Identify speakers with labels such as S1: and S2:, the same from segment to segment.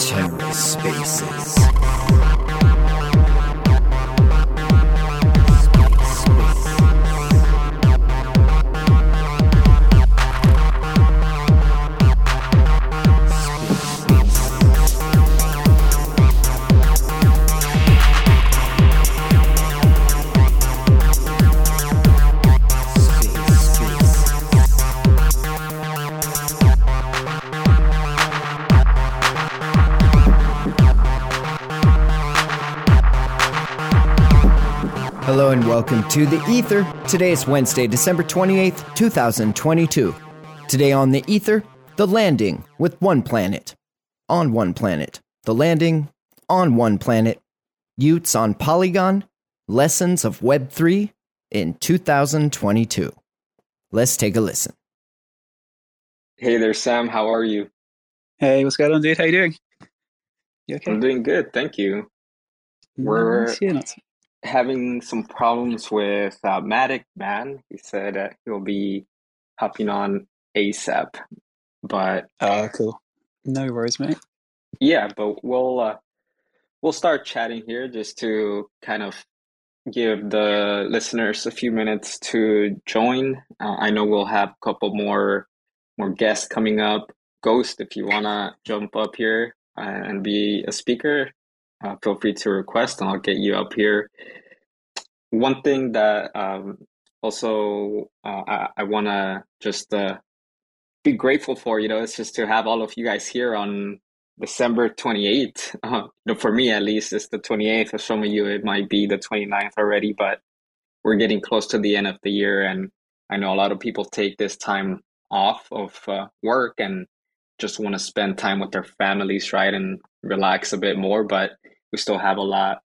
S1: TerraSpaces. Hello and welcome to The Ether. Today is Wednesday, December 28th, 2022. Today on The Ether, the landing with one planet. On one planet. The landing on one planet. y00ts on Polygon. Lessons of Web3 in 2022. Let's take a listen.
S2: Hey there, Sam. How are you?
S3: Hey, what's going on, dude? How you doing? You okay?
S2: I'm doing good, thank you. We're
S3: Nice, yeah, not-
S2: having some problems with uh, Matic Man. He said uh, he'll be hopping on ASAP, but
S3: Ah, cool. No worries, mate.
S2: yeah, but we'll uh, we'll start chatting here just to kind of give the listeners a few minutes to join. Uh, I know we'll have a couple more more guests coming up. Ghost, if you wanna jump up here uh, and be a speaker, uh, feel free to request, and I'll get you up here. One thing that um, also uh, I, I wanna just uh, be grateful for, you know, it's just to have all of you guys here on December 28th. Uh, you know, for me at least, it's the 28th. For some of you, it might be the 29th already, but we're getting close to the end of the year. And I know a lot of people take this time off of uh, work and just want to spend time with their families, right? And relax a bit more. But we still have a lot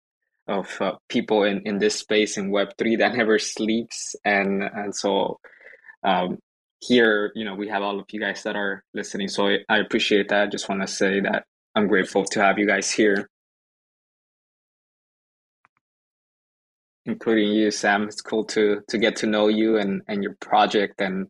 S2: of uh, people in, in this space in Web3 that never sleeps. And, and so, um, here, you know, we have all of you guys that are listening. So I, appreciate that. I just want to say that I'm grateful to have you guys here, including you, Sam. It's cool to to get to know you and and your project. And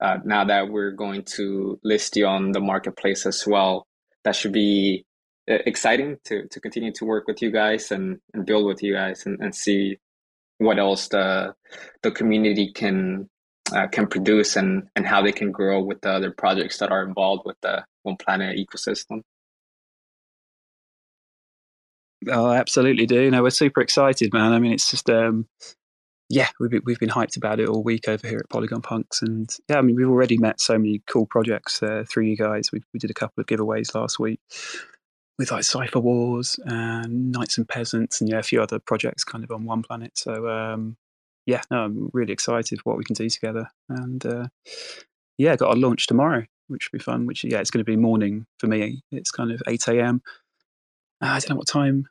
S2: uh, now that we're going to list you on the marketplace as well, that should be exciting to to continue to work with you guys and and build with you guys and, and see what else the the community can uh, can produce and and how they can grow with the other projects that are involved with the One Planet ecosystem.
S3: Oh, absolutely, do. No, we're super excited, man. I mean, it's just, um, yeah, we've been, we've been hyped about it all week over here at Polygon Punks, and yeah, I mean, we've already met so many cool projects uh, through you guys. We we did a couple of giveaways last week with like Cipher Wars and Knights and Peasants, and yeah, a few other projects kind of on one planet. So um, yeah, no, I'm really excited for what we can do together, and uh, yeah, got our launch tomorrow, which will be fun. Which yeah, it's going to be morning for me. It's kind of eight a.m. Uh, I don't know what time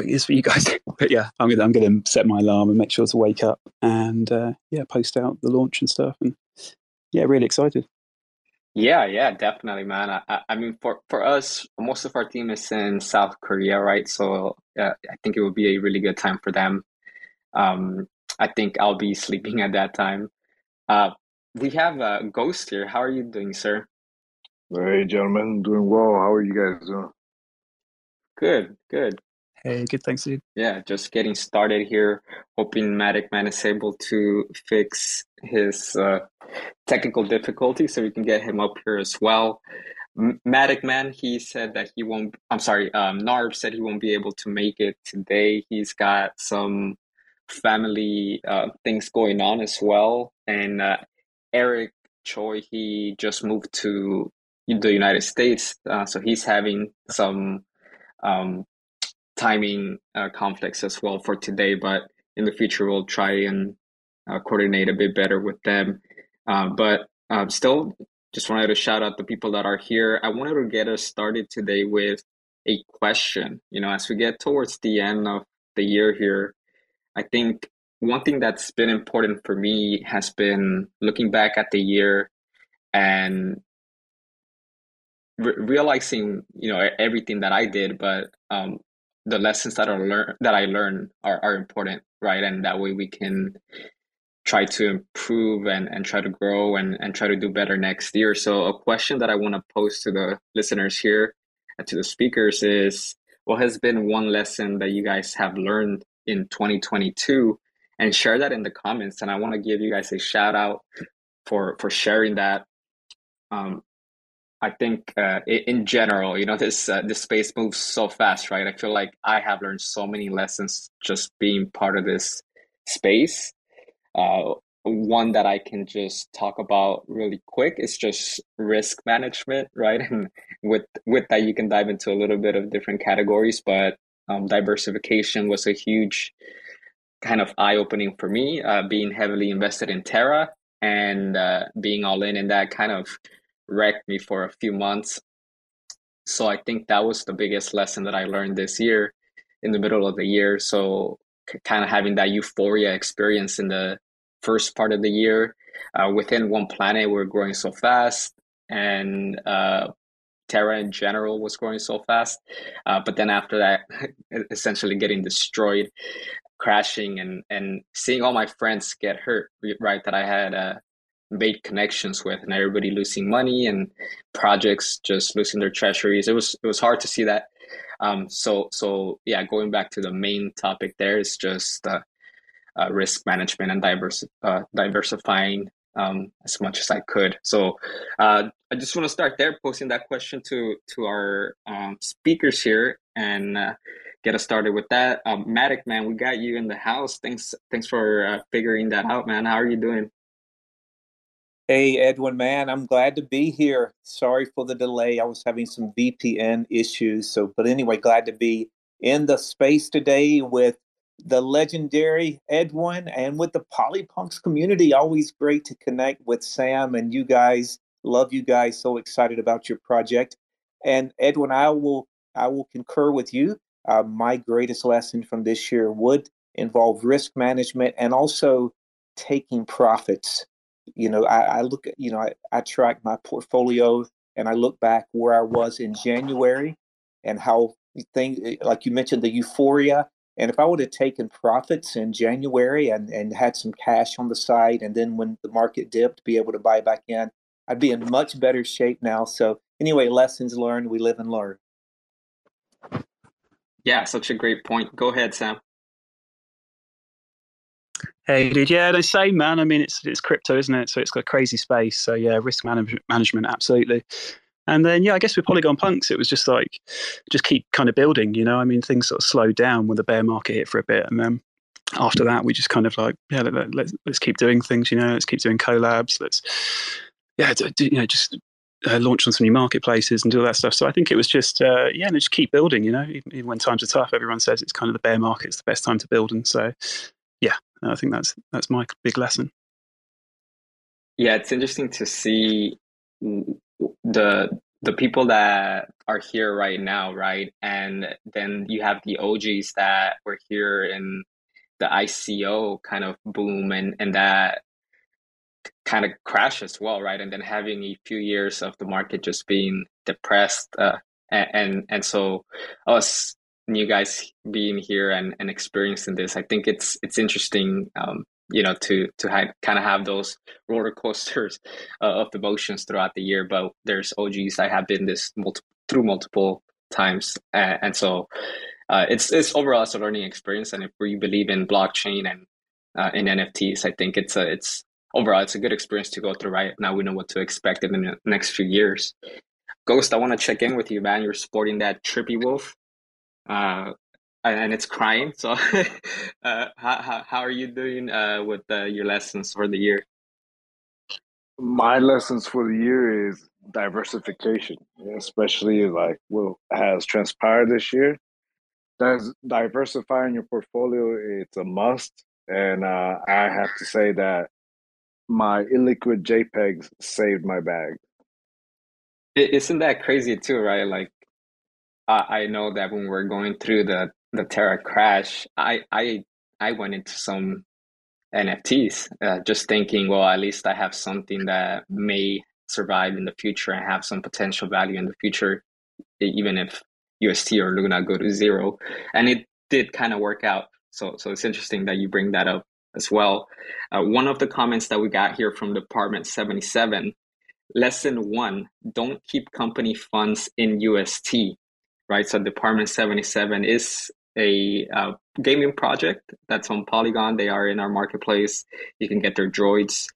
S3: it is for you guys, but yeah, I'm gonna I'm gonna set my alarm and make sure to wake up and uh, yeah, post out the launch and stuff, and yeah, really excited.
S2: Yeah, yeah, definitely, man. I, I I mean, for for us, most of our team is in South Korea, right? So uh, I think it would be a really good time for them. Um, I think I'll be sleeping at that time. Uh, we have a Ghost here. How are you doing, sir?
S4: Hey, gentlemen, doing well. How are you guys doing?
S2: Good, good.
S3: Hey, good, thanks, dude.
S2: Yeah, just getting started here. Hoping Matic Man is able to fix his uh, technical difficulty so we can get him up here as well. Matic Man, he said that he won't. I'm sorry, um, Narv said he won't be able to make it today. He's got some family uh, things going on as well. And uh, Eric Choi, he just moved to the United States, uh, so he's having some um, timing uh, conflicts as well for today. But in the future, we'll try and uh, coordinate a bit better with them. Uh, but um, still, just wanted to shout out the people that are here. I wanted to get us started today with a question. You know, as we get towards the end of the year here, I think one thing that's been important for me has been looking back at the year and re- realizing, you know, everything that I did, but um, the lessons that are learned that I learned are, are important, right? And that way we can try to improve and, and try to grow and, and try to do better next year. So a question that I want to pose to the listeners here and to the speakers is what has been one lesson that you guys have learned in 2022 and share that in the comments. And I want to give you guys a shout out for, for sharing that. Um, I think uh, in general, you know, this uh, this space moves so fast, right? I feel like I have learned so many lessons just being part of this space. Uh, one that I can just talk about really quick is just risk management, right? And with with that, you can dive into a little bit of different categories, but um, diversification was a huge kind of eye opening for me. Uh, being heavily invested in Terra and uh, being all in in that kind of wrecked me for a few months. So I think that was the biggest lesson that I learned this year in the middle of the year. So kind of having that euphoria experience in the first part of the year. Uh, within one planet, we're growing so fast, and uh, Terra in general was growing so fast. Uh, but then after that, essentially getting destroyed, crashing, and and seeing all my friends get hurt, right? That I had uh, made connections with and everybody losing money and projects just losing their treasuries it was it was hard to see that um, so so yeah going back to the main topic there is just uh, uh, risk management and diverse, uh, diversifying um, as much as I could. So uh, I just want to start there, posing that question to to our um, speakers here, and uh, get us started with that. Um, Matic, man, we got you in the house. Thanks, thanks for uh, figuring that out, man. How are you doing?
S5: Hey, Edwin, man, I'm glad to be here. Sorry for the delay. I was having some VPN issues. So, but anyway, glad to be in the space today with the legendary Edwin and with the Polypunks community. Always great to connect with Sam and you guys. Love you guys. So excited about your project. And Edwin, I will I will concur with you. Uh, my greatest lesson from this year would involve risk management and also taking profits you know, I, I look at, you know, I, I track my portfolio and I look back where I was in January and how things, eh, like you mentioned, the euphoria. And if I would have taken profits in January and, and had some cash on the side, and then when the market dipped, be able to buy back in, I'd be in much better shape now. So, anyway, lessons learned, we live and learn.
S2: Yeah, such a great point. Go ahead, Sam.
S3: Hey, dude. Yeah, the same, man. I mean, it's it's crypto, isn't it? So it's got a crazy space. So yeah, risk management, absolutely. And then yeah, I guess with Polygon Punks, it was just like just keep kind of building. You know, I mean, things sort of slowed down when the bear market hit for a bit, and then after that, we just kind of like yeah, let, us let's, let's keep doing things. You know, let's keep doing collabs. Let's yeah, do, you know, just uh, launch on some new marketplaces and do all that stuff. So I think it was just, uh, yeah, and just keep building, you know, even, even, when times are tough, everyone says it's kind of the bear market, it's the best time to build. And so, yeah, I think that's that's my big lesson.
S2: Yeah, it's interesting to see the the people that are here right now, right? And then you have the OGs that were here in the ICO kind of boom and and that kind of crash as well, right? And then having a few years of the market just being depressed, uh, and, and and so us you guys being here and, and experiencing this. I think it's it's interesting, um, you know, to to ha- kind of have those roller coasters uh, of emotions throughout the year. But there's OGs I have been this multiple through multiple times, and, and so uh, it's it's overall it's a learning experience. And if we believe in blockchain and uh, in NFTs, I think it's a it's overall it's a good experience to go through. Right now, we know what to expect in the next few years. Ghost, I want to check in with you, man. You're sporting that trippy wolf uh, and it's crying. So, uh, how, how are you doing uh, with uh, your lessons for the year?
S4: My lessons for the year is diversification, especially like what has transpired this year. Does diversifying your portfolio it's a must, and uh, I have to say that my illiquid JPEGs saved my bag.
S2: Isn't that crazy too, right? Like uh, I know that when we're going through the the Terra crash, I I I went into some NFTs, uh, just thinking, well, at least I have something that may survive in the future and have some potential value in the future, even if UST or Luna go to zero. And it did kind of work out. So so it's interesting that you bring that up as well. Uh, one of the comments that we got here from Department 77 lesson one don't keep company funds in UST, right? So, Department 77 is a uh, gaming project that's on Polygon. They are in our marketplace. You can get their droids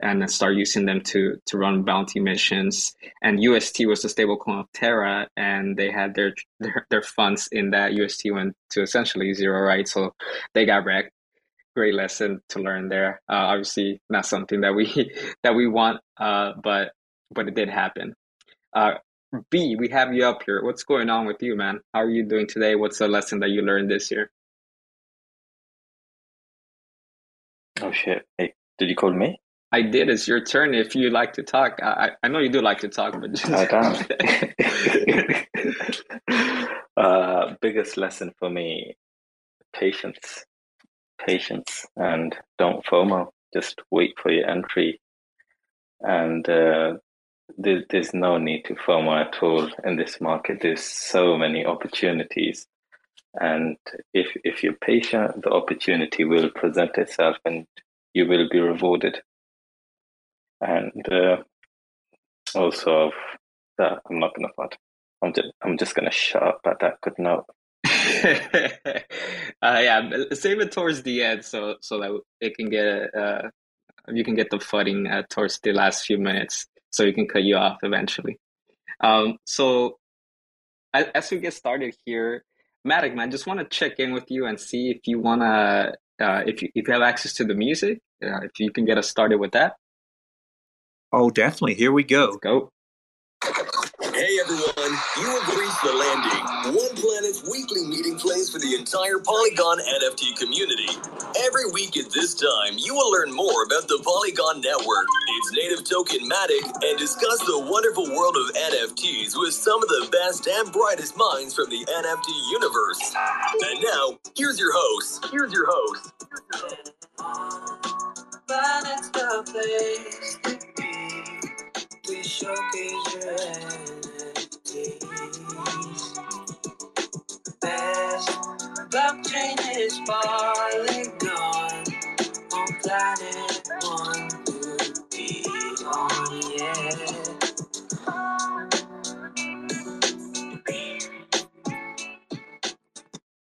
S2: and start using them to to run bounty missions. And UST was the stablecoin of Terra, and they had their, their their funds in that UST went to essentially zero, right? So they got wrecked. Great lesson to learn there. Uh, obviously, not something that we that we want, uh, but but it did happen. Uh, B, we have you up here. What's going on with you, man? How are you doing today? What's the lesson that you learned this year?
S6: Oh shit! Hey, did you call me?
S2: I did. It's your turn. If you like to talk, I I know you do like to talk, but just...
S6: I don't. uh, biggest lesson for me: patience, patience, and don't FOMO. Just wait for your entry, and uh, there, there's no need to FOMO at all in this market. There's so many opportunities. And if, if you're patient, the opportunity will present itself and you will be rewarded. And uh, also, that I'm not to fight. I'm just, I'm just to shut up at that good note.
S2: uh, yeah, save it towards the end so so that it can get uh, you can get the footing uh, towards the last few minutes so we can cut you off eventually. Um, so as, as, we get started here, Matic, man, just want to check in with you and see if you want to, uh, if, you, if you have access to the music, uh, if you can get us started with that.
S5: Oh, definitely. Here we go.
S2: Let's go.
S7: Hey everyone, you have reached the landing, One Planet's weekly for the entire Polygon NFT community. Every week at this time, you will learn more about the Polygon network, its native token Matic, and discuss the wonderful world of NFTs with some of the best and brightest minds from the NFT universe. And now, here's your host. Here's your host. Showcase your Best is on planet one be on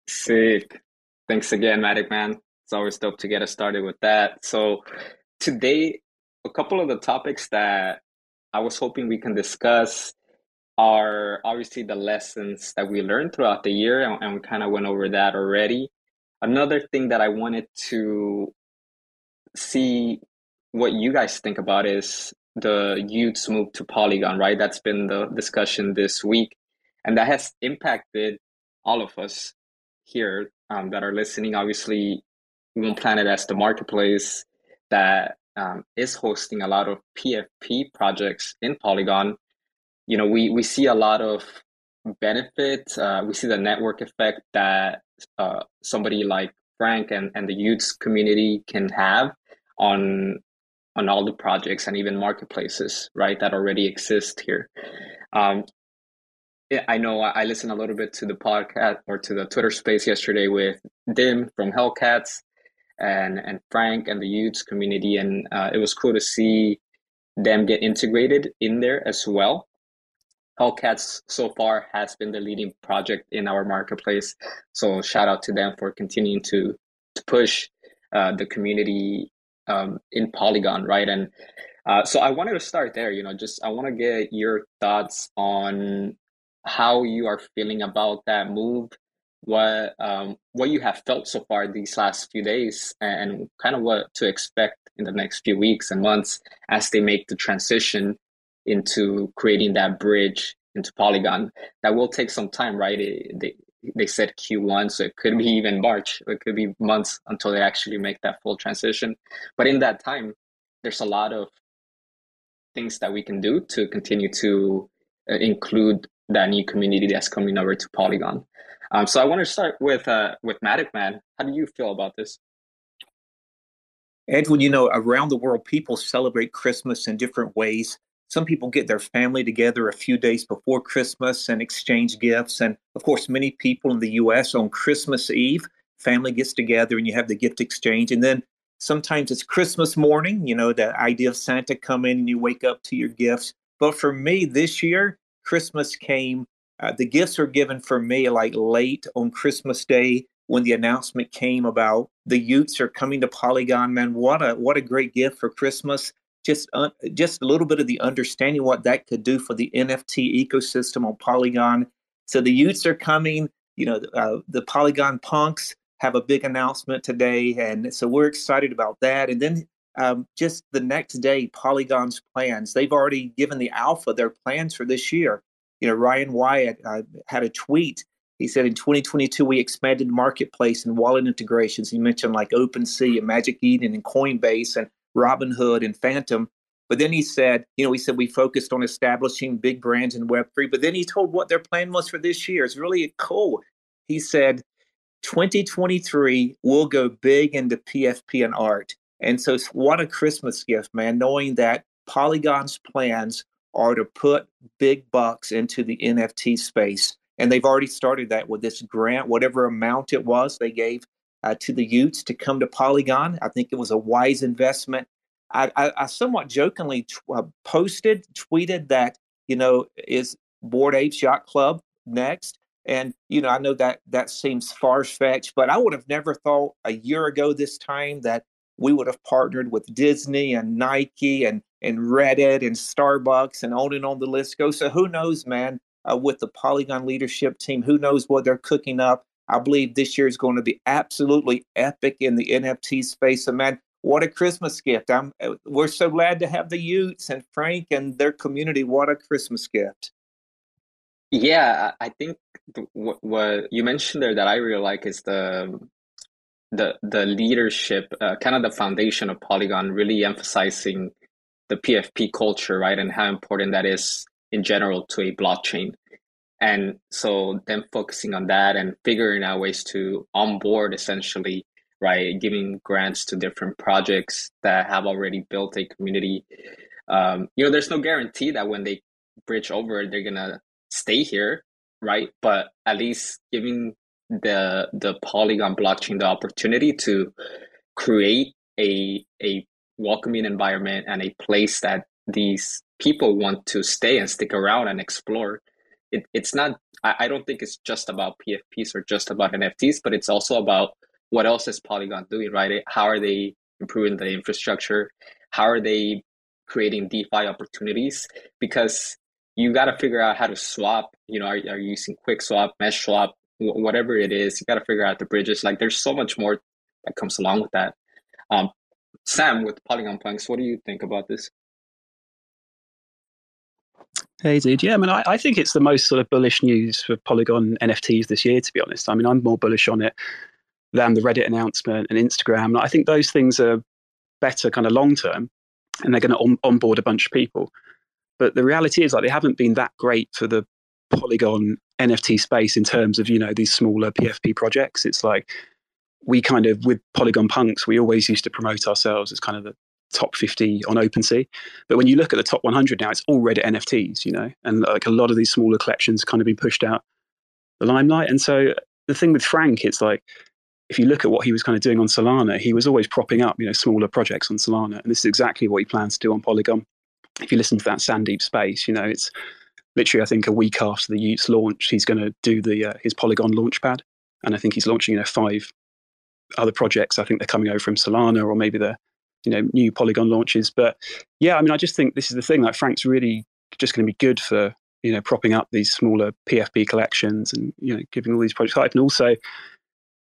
S2: Sick. Thanks again, Matic Man. It's always dope to get us started with that. So today, a couple of the topics that I was hoping we can discuss are obviously the lessons that we learned throughout the year, and, and we kind of went over that already. Another thing that I wanted to see what you guys think about is the youth's move to Polygon, right? That's been the discussion this week, and that has impacted all of us here um, that are listening. Obviously, One Planet as the marketplace that um, is hosting a lot of PFP projects in Polygon you know, we, we see a lot of benefit. Uh, we see the network effect that uh, somebody like Frank and, and the y00ts community can have on on all the projects and even marketplaces, right, that already exist here. Um, I know I listened a little bit to the podcast or to the Twitter space yesterday with Dim from Hellcats and and Frank and the y00ts community, and uh, it was cool to see them get integrated in there as well. Hellcats so far has been the leading project in our marketplace. So shout out to them for continuing to to push uh, the community um, in Polygon, right? And uh, so I wanted to start there. You know, just I want to get your thoughts on how you are feeling about that move, what um, what you have felt so far these last few days, and kind of what to expect in the next few weeks and months as they make the transition into creating that bridge into Polygon. That will take some time, right? It, they they said Q1, so it could be even March. It could be months until they actually make that full transition. But in that time, there's a lot of things that we can do to continue to uh, include that new community that's coming over to Polygon. Um, so I want to start with uh, with Matic Man. How do you feel about this?
S5: Edwin, you know, around the world, people celebrate Christmas in different ways. Some people get their family together a few days before Christmas and exchange gifts. And of course, many people in the US on Christmas Eve, family gets together and you have the gift exchange. And then sometimes it's Christmas morning, you know, the idea of Santa coming and you wake up to your gifts. But for me this year, Christmas came, uh, the gifts were given for me like late on Christmas Day when the announcement came about the y00ts are coming to Polygon. Man, what a what a great gift for Christmas. Just uh, just a little bit of the understanding what that could do for the NFT ecosystem on Polygon. So the y00ts are coming. You know, uh, the Polygon punks have a big announcement today, and so we're excited about that. And then um, just the next day, Polygon's plans. They've already given the alpha their plans for this year. You know, Ryan Wyatt uh, had a tweet. He said in 2022 we expanded marketplace and wallet integrations. He mentioned like OpenSea and Magic Eden and Coinbase and Robinhood and Phantom. But then he said, you know, he said we focused on establishing big brands in Web3. But then he told what their plan was for this year. It's really cool. He said 2023 will go big into PFP and art. And so, what a Christmas gift, man, knowing that Polygon's plans are to put big bucks into the NFT space. And they've already started that with this grant, whatever amount it was they gave uh, to the y00ts to come to Polygon. I think it was a wise investment. I, I, I somewhat jokingly t- uh, posted, tweeted that, you know, is Bored Apes Yacht Club next? And you know, I know that that seems far fetched, but I would have never thought a year ago this time that we would have partnered with Disney and Nike and and Reddit and Starbucks and on and on the list goes. So who knows, man? Uh, with the Polygon leadership team, who knows what they're cooking up? I believe this year is going to be absolutely epic in the NFT space. So, man, what a Christmas gift! I'm uh, we're so glad to have the y00ts and Frank and their community. What a Christmas gift!
S2: Yeah, I think what, what you mentioned there that I really like is the the the leadership, uh, kind of the foundation of Polygon, really emphasizing the PFP culture, right, and how important that is in general to a blockchain. And so them focusing on that and figuring out ways to onboard essentially, right, giving grants to different projects that have already built a community. Um, you know, there's no guarantee that when they bridge over, they're gonna stay here, right? But at least giving the the Polygon blockchain the opportunity to create a a welcoming environment and a place that these people want to stay and stick around and explore. It, it's not. I, I don't think it's just about PFPs or just about NFTs, but it's also about what else is Polygon doing, right? How are they improving the infrastructure? How are they creating DeFi opportunities? Because you got to figure out how to swap. You know, are, are you using QuickSwap, Mesh Swap, whatever it is? You got to figure out the bridges. Like, there's so much more that comes along with that. Um, Sam, with Polygon Punks, what do you think about this?
S3: Hey, dude. Yeah, I mean, I, I think it's the most sort of bullish news for Polygon NFTs this year, to be honest. I mean, I'm more bullish on it than the Reddit announcement and Instagram. I think those things are better kind of long term and they're going to on- onboard a bunch of people. But the reality is, like, they haven't been that great for the Polygon NFT space in terms of you know these smaller PFP projects. It's like we kind of with Polygon Punks, we always used to promote ourselves as kind of the top 50 on OpenSea. But when you look at the top 100 now, it's all already NFTs, you know, and like a lot of these smaller collections kind of been pushed out the limelight. And so the thing with Frank, it's like if you look at what he was kind of doing on Solana, he was always propping up, you know, smaller projects on Solana, and this is exactly what he plans to do on Polygon if you listen to that Sandeep space, you know, it's literally I think a week after the y00ts launch, he's going to do the uh, his Polygon launchpad, and I think he's launching you know five other projects. I think they're coming over from Solana or maybe they're you know new Polygon launches. But yeah, I mean, I just think this is the thing. Like Frank's really just going to be good for you know propping up these smaller PFP collections and you know giving all these projects hype and also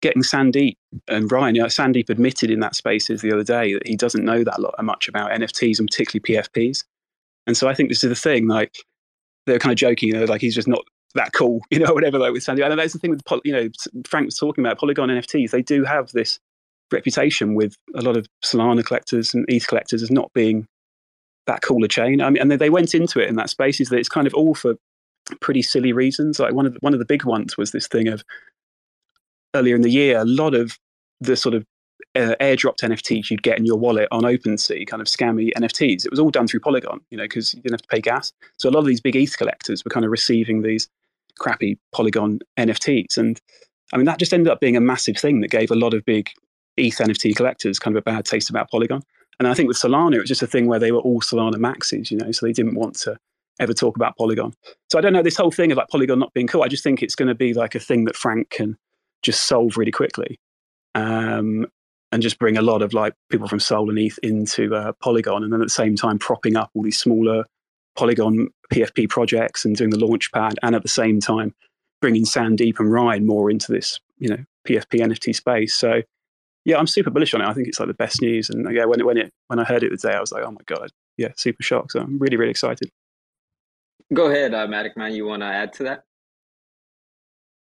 S3: getting Sandeep and Ryan. You know, Sandeep admitted in that spaces the other day that he doesn't know that lot much about NFTs and particularly PFPs. And so I think this is the thing. Like they're kind of joking, you know, like he's just not that cool, you know, whatever. Like with Sandeep, and that's the thing with you know Frank was talking about Polygon NFTs. They do have this reputation with a lot of Solana collectors and ETH collectors as not being that cool a chain. I mean, and they went into it in that space is that it's kind of all for pretty silly reasons. Like one of the, one of the big ones was this thing of earlier in the year, a lot of the sort of uh, airdropped NFTs you'd get in your wallet on OpenSea, kind of scammy NFTs. It was all done through Polygon, you know, because you didn't have to pay gas. So a lot of these big ETH collectors were kind of receiving these crappy Polygon NFTs, and I mean that just ended up being a massive thing that gave a lot of big ETH NFT collectors kind of a bad taste about Polygon. And I think with Solana, it was just a thing where they were all Solana maxes, you know, so they didn't want to ever talk about Polygon. So I don't know this whole thing of like Polygon not being cool. I just think it's going to be like a thing that Frank can just solve really quickly, um, and just bring a lot of like people from Sol and ETH into uh, Polygon, and then at the same time propping up all these smaller Polygon PFP projects and doing the launch pad, and at the same time bringing Sandeep and Ryan more into this, you know, PFP NFT space. So yeah, I'm super bullish on it. I think it's like the best news. And yeah, when it, when it when I heard it the day, I was like, oh my god, yeah, super shocked. So I'm really really excited.
S2: Go ahead, uh, Matic Man. You want to add to that?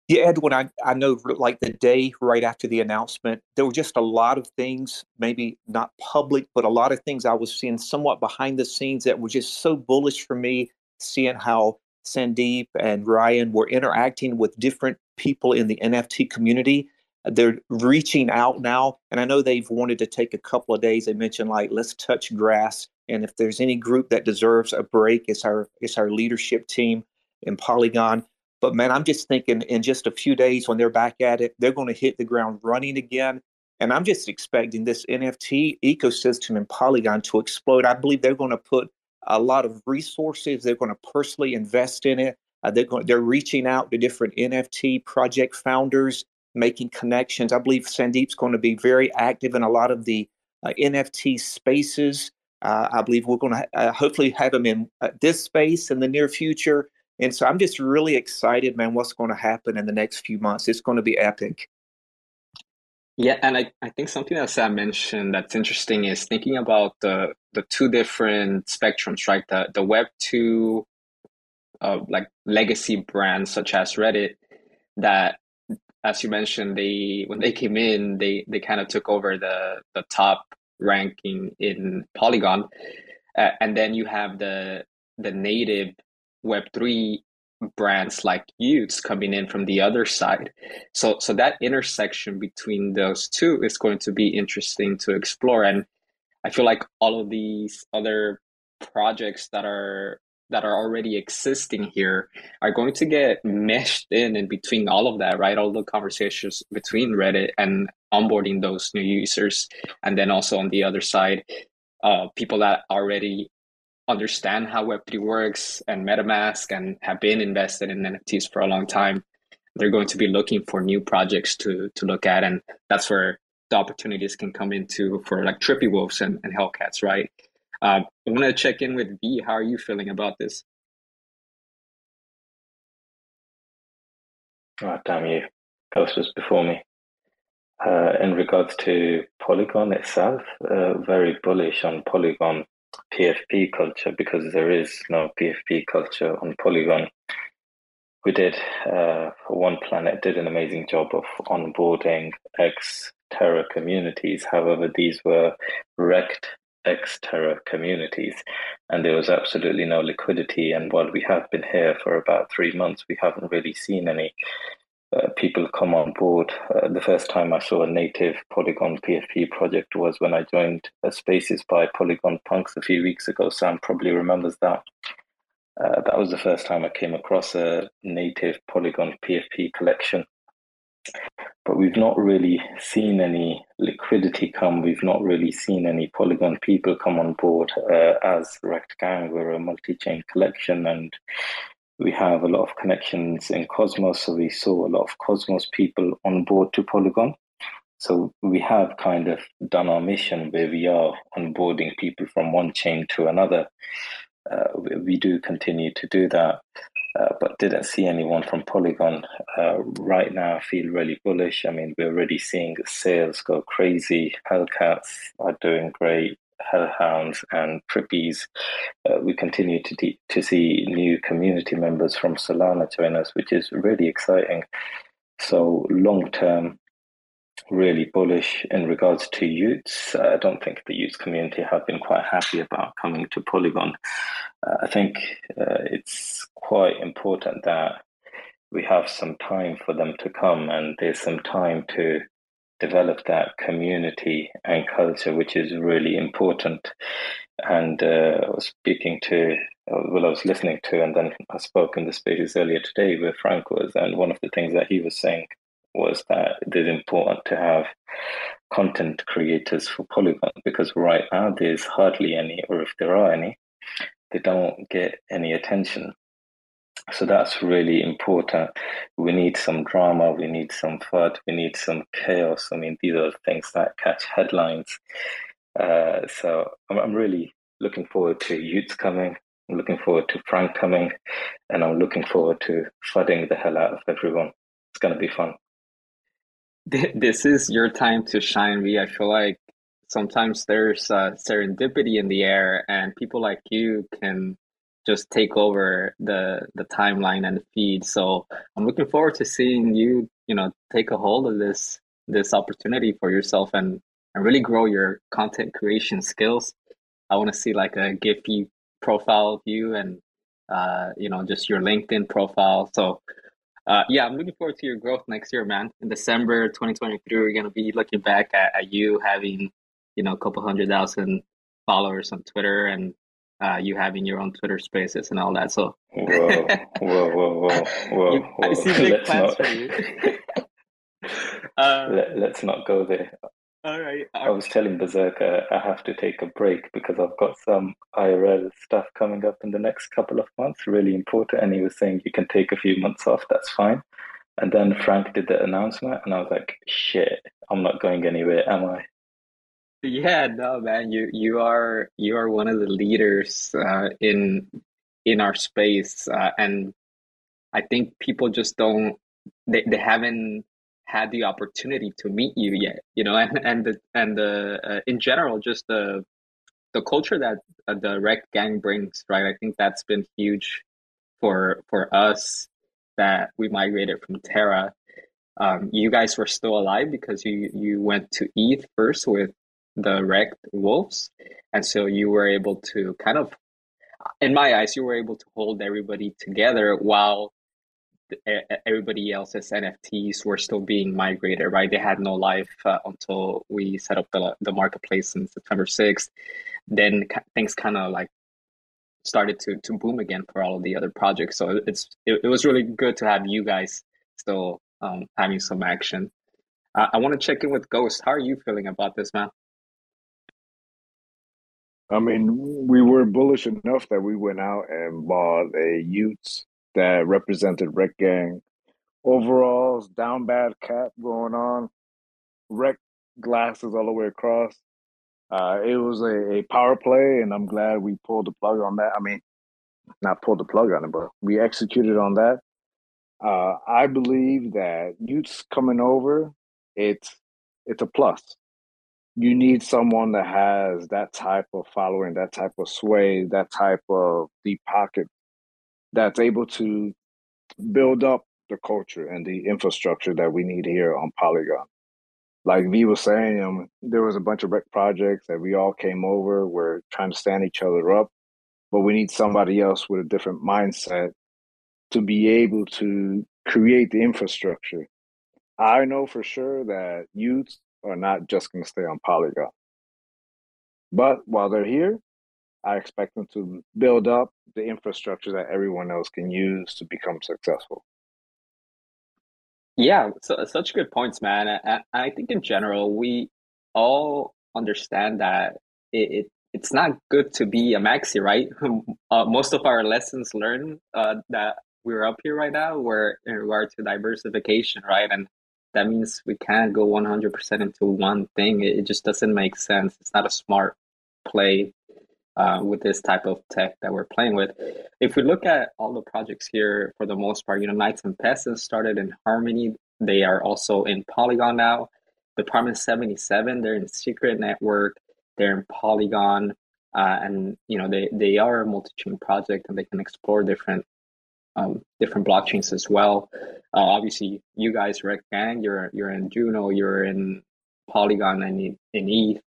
S5: Yeah, Edwin, I, I know like the day right after the announcement, there were just a lot of things, maybe not public, but a lot of things I was seeing somewhat behind the scenes that were just so bullish for me, seeing how Sandeep and Ryan were interacting with different people in the NFT community. They're reaching out now, and I know they've wanted to take a couple of days. They mentioned like let's touch grass, and if there's any group that deserves a break, it's our it's our leadership team in Polygon. But man, I'm just thinking in just a few days when they're back at it, they're going to hit the ground running again. And I'm just expecting this NFT ecosystem in Polygon to explode. I believe they're going to put a lot of resources. They're going to personally invest in it. Uh, they're going, they're reaching out to different NFT project founders, making connections. I believe Sandeep's going to be very active in a lot of the uh, NFT spaces. Uh, I believe we're going to uh, hopefully have him in uh, this space in the near future. And so I'm just really excited, man, what's going to happen in the next few months. It's going to be epic.
S2: Yeah, and I, I think something that I mentioned that's interesting is thinking about the the two different spectrums, right? The the Web two, uh, like legacy brands such as Reddit, that as you mentioned, they when they came in, they they kind of took over the the top ranking in Polygon, uh, and then you have the the native Web three brands like y00ts coming in from the other side. So so that intersection between those two is going to be interesting to explore. And I feel like all of these other projects that are that are already existing here are going to get meshed in in between all of that, right? All the conversations between Reddit and onboarding those new users, and then also on the other side, uh, people that already understand how Web3 works and MetaMask and have been invested in NFTs for a long time, they're going to be looking for new projects to to look at. And that's where the opportunities can come into for like Trippy Wolves and, and Hellcats, right? Uh, I want to check in with V. How are you feeling about this?
S6: Oh, damn you. Ghost was before me. Uh, in regards to Polygon itself, uh, very bullish on Polygon PFP culture because there is no PFP culture on Polygon. We did, uh, One Planet did an amazing job of onboarding ex Terra communities. However, these were wrecked ex Terra communities, and there was absolutely no liquidity. And while we have been here for about three months, we haven't really seen any uh, people come on board. Uh, the first time I saw a native Polygon PFP project was when I joined Spaces by Polygon Punks a few weeks ago. Sam probably remembers that. Uh, that was the first time I came across a native Polygon PFP collection. But we've not really seen any liquidity come. We've not really seen any Polygon people come on board uh, as Rekt Gang. We're a multi chain collection and we have a lot of connections in Cosmos, so we saw a lot of Cosmos people on board to Polygon. So we have kind of done our mission where we are onboarding people from one chain to another. Uh, we, do continue to do that, uh, but didn't see anyone from Polygon. Uh, right now, I feel really bullish. I mean, we're already seeing sales go crazy. Hellcats are doing great hellhounds and trippies. Uh, we continue to de- to see new community members from Solana join us, which is really exciting. So long term, really bullish in regards to y00ts. Uh, I don't think the y00ts community have been quite happy about coming to Polygon. Uh, I think uh, it's quite important that we have some time for them to come and there's some time to develop that community and culture, which is really important. And uh, I was speaking to, well, I was listening to, and then I spoke in the spaces earlier today where Frank was, and one of the things that he was saying was that it is important to have content creators for Polygon because right now there's hardly any, or if there are any, they don't get any attention. So that's really important. We need some drama, we need some fun, we need some chaos. I mean, these are things that catch headlines. Uh, so I'm, I'm really looking forward to y00ts coming. I'm looking forward to Frank coming, and I'm looking forward to flooding the hell out of everyone. It's going to be fun.
S2: This is your time to shine, V. I feel like sometimes there's uh, serendipity in the air, and people like you can just take over the the timeline and the feed. So I'm looking forward to seeing you, you know, take a hold of this this opportunity for yourself and and really grow your content creation skills. I want to see like a Giphy profile of you and uh, you know just your LinkedIn profile. So uh, yeah, I'm looking forward to your growth next year, man. In December 2023, we're gonna be looking back at, at you having you know a couple hundred thousand followers on Twitter and uh, you having your own Twitter Spaces and all that. So
S6: whoa, whoa, whoa, whoa, whoa!
S2: I see big let's plans not, for you.
S6: uh, Let, us not go there.
S2: All right.
S6: I was telling Berserker I have to take a break because I've got some IRL stuff coming up in the next couple of months, really important. And he was saying you can take a few months off, that's fine. And then Frank did the announcement, and I was like, shit, I'm not going anywhere, am I?
S2: Yeah, no, man, you you are you are one of the leaders uh, in in our space, uh, and I think people just don't they, they haven't had the opportunity to meet you yet you know and and the and the uh, in general just the the culture that uh, the Rekt Gang brings right? I think that's been huge for for us that we migrated from terra. Um, you guys were still alive because you you went to eth first with the Rekt Wolves and so you were able to kind of in my eyes you were able to hold everybody together while everybody else's NFTs were still being migrated, right? They had no life uh, until we set up the the marketplace in September sixth. Then things kind of like started to to boom again for all of the other projects. So it's it, it was really good to have you guys still um, having some action. I want to check in with Ghost. How are you feeling about this, man?
S4: I mean, we were bullish enough that we went out and bought a y00ts that represented Rekt Gang. Overalls, down bad cap going on, Rec glasses all the way across. Uh, it was a, a power play, and I'm glad we pulled the plug on that. I mean, not pulled the plug on it, but we executed on that. Uh, I believe that y00ts coming over, it's it's a plus. You need someone that has that type of following, that type of sway, that type of deep pocket that's able to build up the culture and the infrastructure that we need here on Polygon. Like V was saying, um, there was a bunch of rec projects that we all came over. We're trying to stand each other up, but we need somebody else with a different mindset to be able to create the infrastructure. I know for sure that y00ts are not just going to stay on Polygon. But while they're here, I expect them to build up the infrastructure that everyone else can use to become successful.
S2: Yeah, so, such good points, man. I, I think in general, we all understand that it, it it's not good to be a maxi, right? Uh, most of our lessons learned uh, that we're up here right now were in regard to diversification, right? And that means we can't go 100% into one thing. It, it just doesn't make sense. It's not a smart play uh, with this type of tech that we're playing with. If we look at all the projects here, for the most part, you know, Knights and Peasants started in Harmony. They are also in Polygon now. Department 77, they're in Secret Network. They're in Polygon. Uh, and, you know, they, they are a multi-chain project and they can explore different um, different blockchains as well. Uh, obviously, you guys, Rekt Gang, you're, you're in Juno, you're in Polygon and in, in ETH.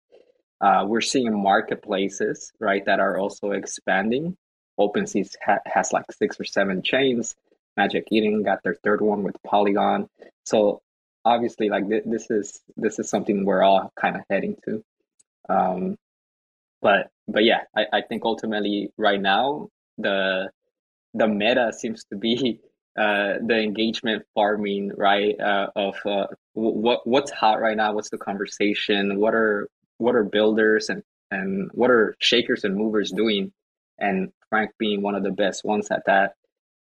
S2: Uh, we're seeing marketplaces, right, that are also expanding. OpenSea ha- has like six or seven chains. Magic Eden got their third one with Polygon. So obviously, like th- this is this is something we're all kind of heading to. Um, but but yeah, I, I think ultimately right now the the meta seems to be uh, the engagement farming, right? Uh, of uh, what what's hot right now? What's the conversation? What are what are builders and and what are shakers and movers doing? And Frank being one of the best ones at that,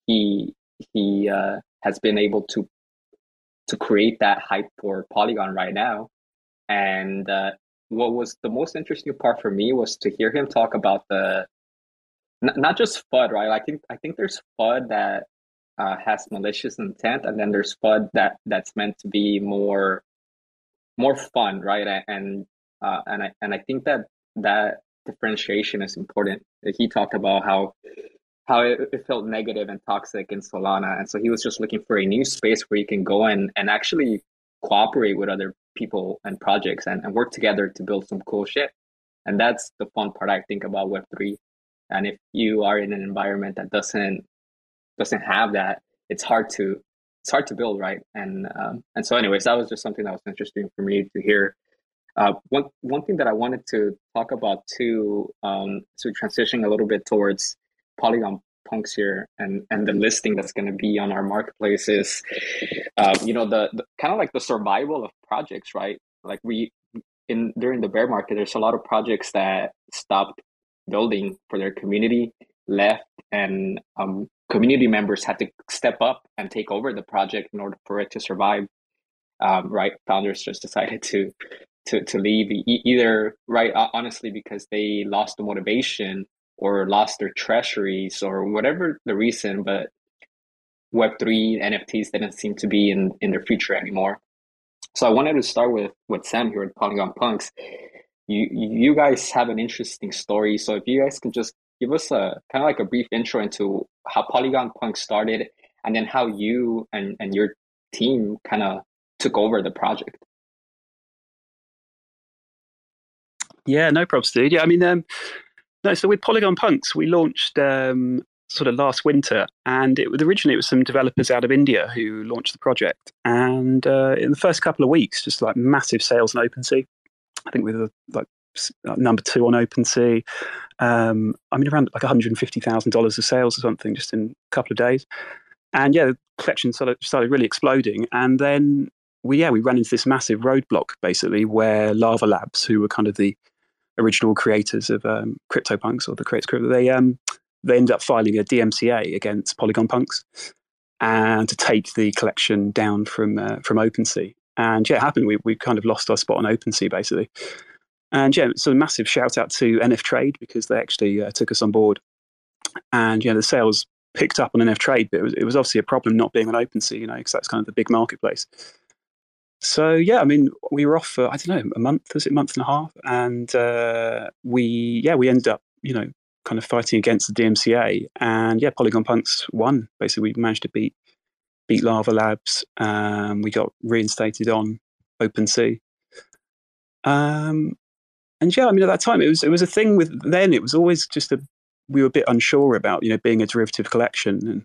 S2: he he uh, has been able to to create that hype for Polygon right now. And uh, what was the most interesting part for me was to hear him talk about the n- not just FUD, right? I think I think there's FUD that uh, has malicious intent, and then there's FUD that that's meant to be more more fun, right? And uh, and I and I think that that differentiation is important. He talked about how how it, it, felt negative and toxic in Solana, and so he was just looking for a new space where you can go and and actually cooperate with other people and projects and, and work together to build some cool shit. And that's the fun part I think about Web three. And if you are in an environment that doesn't doesn't have that, it's hard to it's hard to build, right? And um, and so, anyways, that was just something that was interesting for me to hear. Uh, one one thing that I wanted to talk about too, um, so transitioning a little bit towards Polygon punks here and and the listing that's going to be on our marketplace is, uh, you know, the, the kind of like the survival of projects, right? Like we in during the bear market, there's a lot of projects that stopped building for their community, left, and um, community members had to step up and take over the project in order for it to survive. Um, right, founders just decided to to to leave either right honestly because they lost the motivation or lost their treasuries or whatever the reason, but Web3 NFTs didn't seem to be in, in their future anymore. So I wanted to start with, with Sam here at Polygon Punks. You you guys have an interesting story. So if you guys can just give us a kind of like a brief intro into how Polygon Punks started and then how you and, and your team kind of took over the project.
S3: Yeah, no problems, dude. Yeah, I mean, um, no, so with Polygon Punks, we launched um, sort of last winter, and it was originally it was some developers out of India who launched the project. And uh, in the first couple of weeks, just like massive sales on OpenSea. I think we were like number two on OpenSea. Um, I mean, around like one hundred and fifty thousand dollars of sales or something just in a couple of days. And yeah, the collection started, started really exploding. And then we yeah we ran into this massive roadblock basically where Larva Labs, who were kind of the original creators of um, CryptoPunks or the creators crypto, they um, they ended up filing a DMCA against Polygon Punks and to take the collection down from uh, from OpenSea. And yeah, it happened. We we kind of lost our spot on OpenSea basically. And yeah, so a massive shout out to NFTrade because they actually uh, took us on board. And yeah, the sales picked up on NFTrade, but it was, it was obviously a problem not being on OpenSea, you know, because that's kind of the big marketplace. So yeah, I mean, we were off for I don't know a month, was it a month and a half, and uh, we yeah we ended up you know kind of fighting against the DMCA, and yeah, Polygon Punks won. Basically, we managed to beat beat Larva Labs. Um, we got reinstated on OpenSea. Um, and yeah, I mean, at that time, it was it was a thing with then. It was always just a we were a bit unsure about you know being a derivative collection and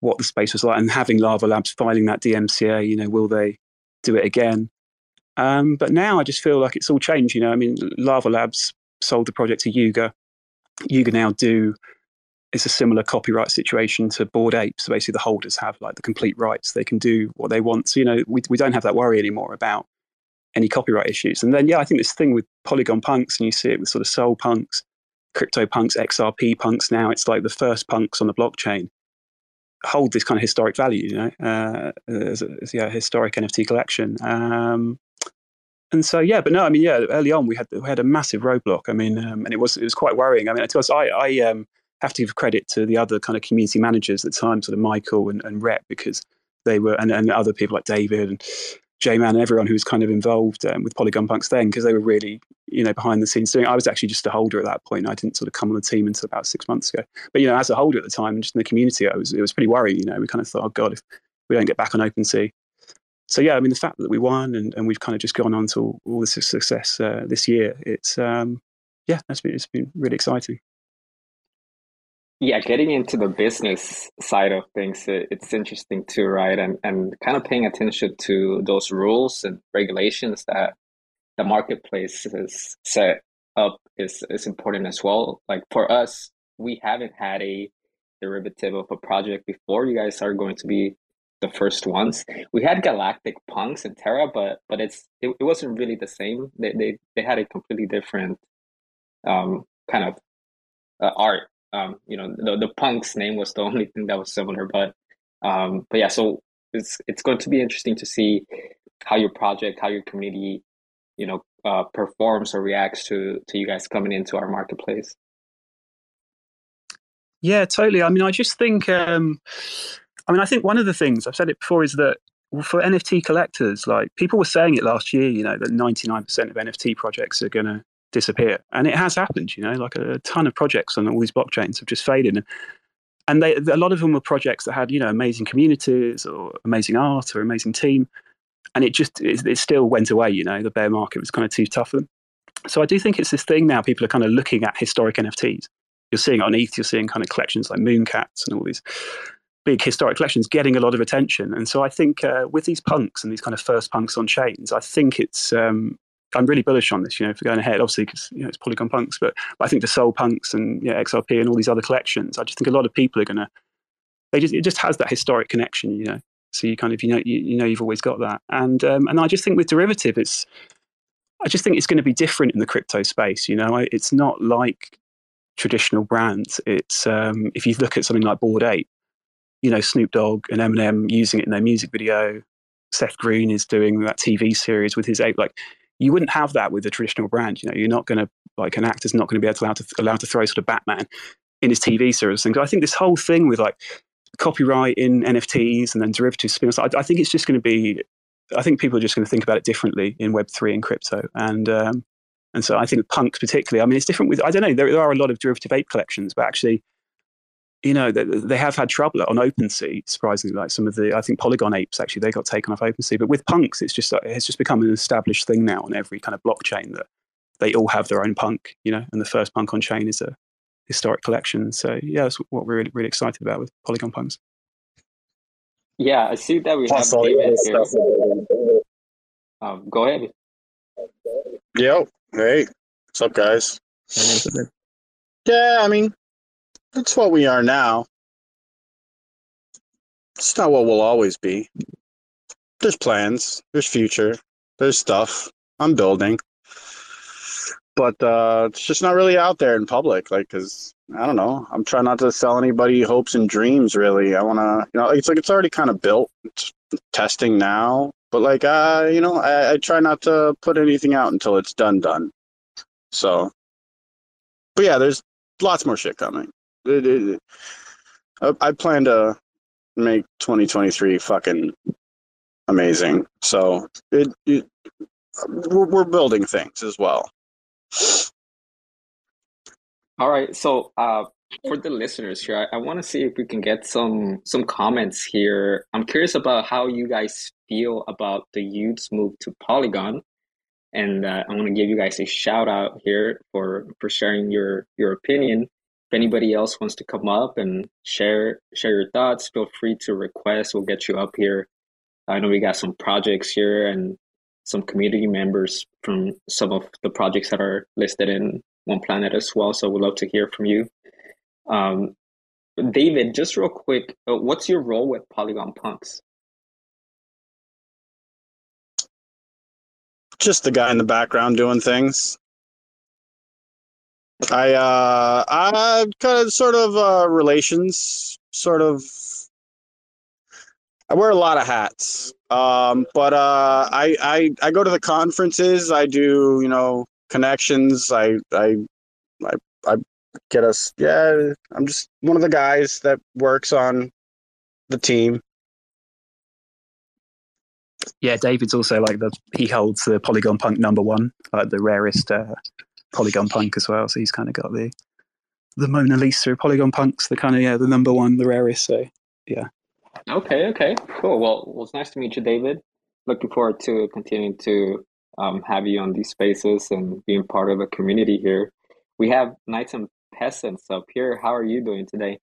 S3: what the space was like, and having Larva Labs filing that DMCA. You know, will they do it again. Um, but now I just feel like it's all changed. You know, I mean, Larva Labs sold the project to Yuga. Yuga now do it's a similar copyright situation to Bored Ape. So basically, the holders have like the complete rights; they can do what they want. So you know, we we don't have that worry anymore about any copyright issues. And then yeah, I think this thing with Polygon punks, and you see it with sort of Sol punks, crypto punks, XRP punks. Now it's like the first punks on the blockchain hold this kind of historic value, you know, uh, as, a, as yeah, historic NFT collection. Um, and so yeah, but no, I mean yeah, early on we had we had a massive roadblock. I mean, um, and it was it was quite worrying. I mean, to us, I I um, have to give credit to the other kind of community managers at the time, sort of Michael and, and Rep, because they were and, and other people like David and J-Man and everyone who was kind of involved um, with Polygon Punks then, because they were really, you know, behind the scenes doing. I was actually just a holder at that point. I didn't sort of come on the team until about six months ago. But you know, as a holder at the time, and just in the community, I was it was pretty worrying. You know, we kind of thought, oh god, if we don't get back on OpenSea. So yeah, I mean, the fact that we won and, and we've kind of just gone on to all, all this success uh, this year, it's um, yeah, it's been it's been really exciting
S2: yeah getting into the business side of things it's interesting too right and and kind of paying attention to those rules and regulations that the marketplace has set up is is important as well like for us we haven't had a derivative of a project before. You guys are going to be the first ones. We had Galactic Punks and Terra, but but it's it, it wasn't really the same. They they they had a completely different um, kind of uh, art. Um, you know, the the Punks name was the only thing that was similar, but um, but yeah. So it's it's going to be interesting to see how your project, how your community, you know, uh, performs or reacts to to you guys coming into our marketplace.
S3: Yeah, totally. I mean, I just think, um, I mean, I think one of the things I've said it before is that for NFT collectors, like people were saying it last year, you know, that 99% of NFT projects are going to disappear. And it has happened, you know, like a, ton of projects on all these blockchains have just faded. And, and they, a lot of them were projects that had, you know, amazing communities or amazing art or amazing team. And it just, it, it still went away, you know, the bear market was kind of too tough for them. So I do think it's this thing now, people are kind of looking at historic NFTs you're seeing on ETH, you're seeing kind of collections like Mooncats and all these big historic collections getting a lot of attention. And so I think uh, with these punks and these kind of first punks on chains, I think it's um, I'm really bullish on this. You know, for going ahead, obviously because you know it's Polygon punks, but, but I think the Sol punks and yeah, XRP and all these other collections, I just think a lot of people are going to. They just it just has that historic connection, you know. So you kind of you know you, you know you've always got that, and um, and I just think with derivative, it's I just think it's going to be different in the crypto space. You know, it's not like traditional brands. It's um, if you look at something like Bored Ape, you know Snoop Dogg and Eminem using it in their music video. Seth Green is doing that TV series with his ape. Like you wouldn't have that with a traditional brand. You know, you're not going to like an actor's not going to be able to allow to throw sort of Batman in his TV series. Things. I think this whole thing with like copyright in NFTs and then derivative spin-offs. I, I think it's just going to be. I think people are just going to think about it differently in Web three and crypto, and um, and so I think punks particularly, I mean, it's different with, I don't know, there, there are a lot of derivative ape collections, but actually, you know, they, they have had trouble on OpenSea, surprisingly, like some of the, I think Polygon apes, actually, they got taken off OpenSea. But with punks, it's just, it's just become an established thing now on every kind of blockchain that they all have their own punk, you know, and the first punk on chain is a historic collection. So yeah, that's what we're really, really excited about with Polygon punks.
S2: Yeah, I see that we have David here. Um, go ahead.
S8: Yep. Hey, what's up, guys? Yeah, I mean, that's what we are now. It's not what we'll always be. There's plans, there's future, there's stuff. I'm building. But uh, it's just not really out there in public. Like, because I don't know. I'm trying not to sell anybody hopes and dreams, really. I want to, you know, it's like it's already kind of built. It's testing now. But, like, uh, you know, I, I try not to put anything out until it's done, done. So, but yeah, there's lots more shit coming. It, it, I, I plan to make 2023 fucking amazing. So it, it we're, we're building things as well.
S2: All right. So uh, for the listeners here, I, I want to see if we can get some some comments here. I'm curious about how you guys feel about the y00ts move to Polygon and uh, I want to give you guys a shout out here for for sharing your your opinion. If anybody else wants to come up and share share your thoughts, feel free to request. We'll get you up here. I know we got some projects here and some community members from some of the projects that are listed in One Planet as well. So we'd love to hear from you. Um, David, just real quick, uh, what's your role with Polygon Punks?
S8: just the guy in the background doing things. I uh I kind of sort of uh relations sort of I wear a lot of hats. Um but uh I I I go to the conferences, I do, you know, connections, I I I I get us yeah, I'm just one of the guys that works on the team
S3: yeah, David's also like the he holds the Polygon Punk number one, like the rarest uh, Polygon Punk as well. So he's kind of got the the Mona Lisa of Polygon Punks, the kind of yeah, the number one, the rarest. So yeah.
S2: Okay. Okay. Cool. Well, well, it's nice to meet you, David. Looking forward to continuing to um, have you on these spaces and being part of a community here. We have Knights and Peasants up here. How are you doing today?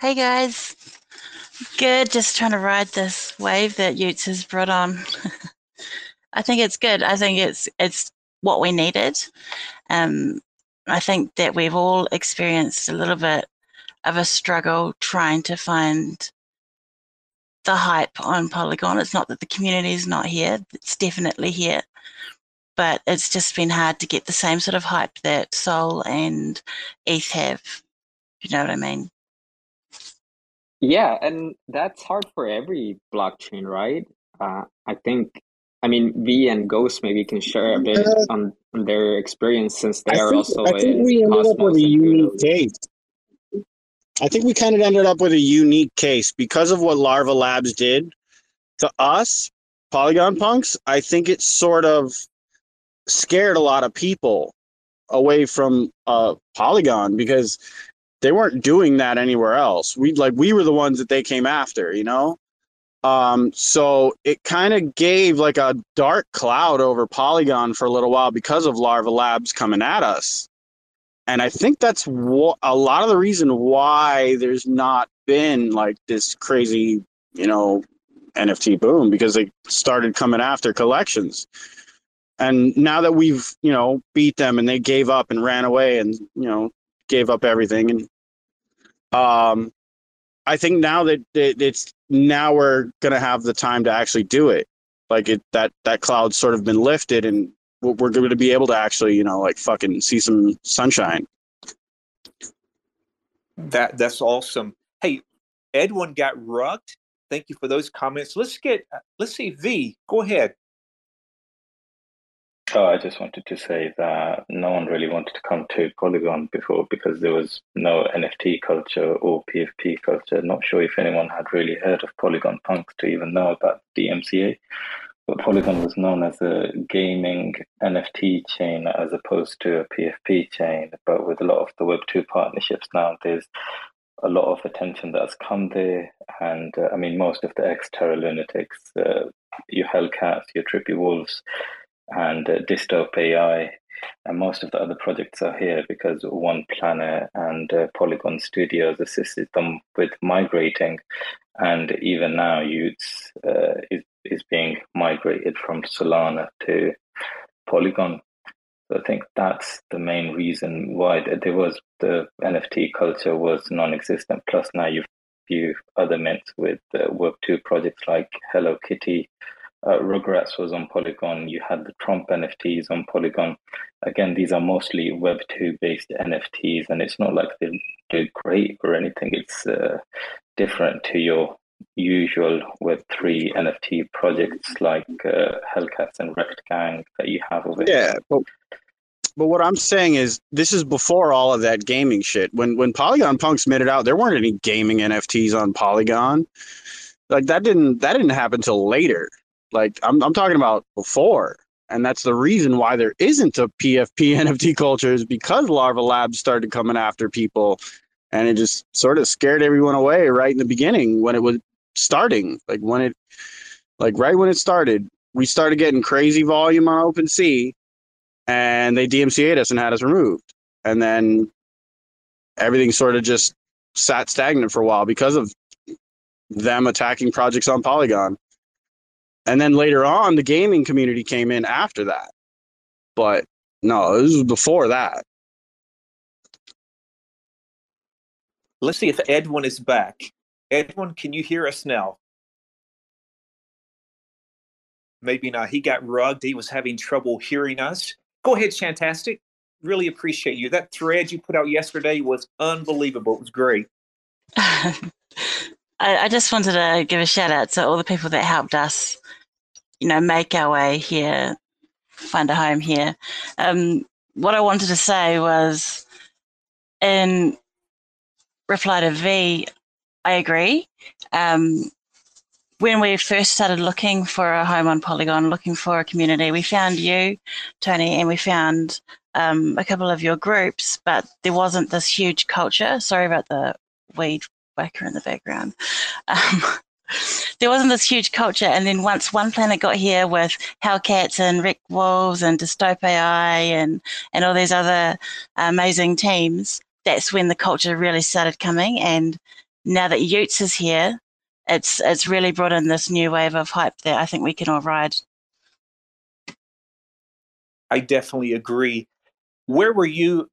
S9: Hey guys. Good. Just trying to ride this wave that y00ts has brought on. I think it's good. I think it's it's what we needed. Um, I think that we've all experienced a little bit of a struggle trying to find the hype on Polygon. It's not that the community is not here, it's definitely here. But it's just been hard to get the same sort of hype that Sol and ETH have. You know what I mean?
S2: Yeah, and that's hard for every blockchain, right? Uh, I think, I mean, V and Ghost maybe can share a bit
S8: Uh,
S2: on, on their experience since they
S8: I
S2: are
S8: think,
S2: also
S8: I think
S2: in
S8: we ended up with a unique case. I think we kind of ended up with a unique case because of what Larva Labs did to us, Polygon punks. I think it sort of scared a lot of people away from uh, Polygon because they weren't doing that anywhere else. We like we were the ones that they came after, you know. Um, so it kind of gave like a dark cloud over Polygon for a little while because of Larva Labs coming at us. And I think that's wha- a lot of the reason why there's not been like this crazy, you know, NFT boom because they started coming after collections. And now that we've, you know, beat them and they gave up and ran away and, you know, gave up everything and um I think now that it's now we're going to have the time to actually do it. Like it that that cloud's sort of been lifted and we're going to be able to actually, you know, like fucking see some sunshine.
S5: That that's awesome. Hey, Edwin got rugged. Thank you for those comments. Let's get uh, let's see V. Go ahead.
S6: Oh, I just wanted to say that no one really wanted to come to Polygon before because there was no NFT culture or PFP culture. Not sure if anyone had really heard of Polygon Punks to even know about DMCA. But Polygon was known as a gaming NFT chain as opposed to a PFP chain. But with a lot of the Web2 partnerships now, there's a lot of attention that's come there. And uh, I mean, most of the ex Terra Lunatics, uh, your Hellcats, your Trippy Wolves, and uh, Dystope AI, and most of the other projects are here because One Planet and uh, Polygon Studios assisted them with migrating, and even now, y00ts uh, is is being migrated from Solana to Polygon. So I think that's the main reason why there was the NFT culture was non-existent. Plus now you've few other mints with uh, Web2 projects like Hello Kitty, uh, Rugrats was on Polygon. You had the Trump NFTs on Polygon. Again, these are mostly Web2 based NFTs, and it's not like they do great or anything. It's uh, different to your usual Web3 NFT projects like uh, Hellcats and Rekt Gang that you have over.
S8: Yeah,
S6: here.
S8: but, but what I'm saying is this is before all of that gaming shit. When when Polygon Punks made it out, there weren't any gaming NFTs on Polygon. Like that didn't that didn't happen till later. Like I'm I'm talking about before. And that's the reason why there isn't a PFP NFT culture is because Larva Labs started coming after people and it just sort of scared everyone away right in the beginning when it was starting. Like when it like right when it started, we started getting crazy volume on OpenSea and they DMCA'd us and had us removed. And then everything sort of just sat stagnant for a while because of them attacking projects on Polygon. And then later on, the gaming community came in after that. But no, this was before that.
S5: Let's see if Edwin is back. Edwin, can you hear us now? Maybe not. He got rugged. He was having trouble hearing us. Go ahead, Shantastic. Really appreciate you. That thread you put out yesterday was unbelievable. It was great.
S9: I, I just wanted to give a shout out to all the people that helped us, you know, make our way here, find a home here. Um, what I wanted to say was, in reply to V, I agree. Um, when we first started looking for a home on Polygon, looking for a community, we found you, Tony, and we found um, a couple of your groups, but there wasn't this huge culture. Sorry about the weed in the background. Um, there wasn't this huge culture, and then once One Planet got here with Hellcats and Rekt Wolves and Dystope AI and and all these other amazing teams, that's when the culture really started coming. And now that y00ts is here, it's it's really brought in this new wave of hype that I think we can all ride.
S5: I definitely agree. Where were you,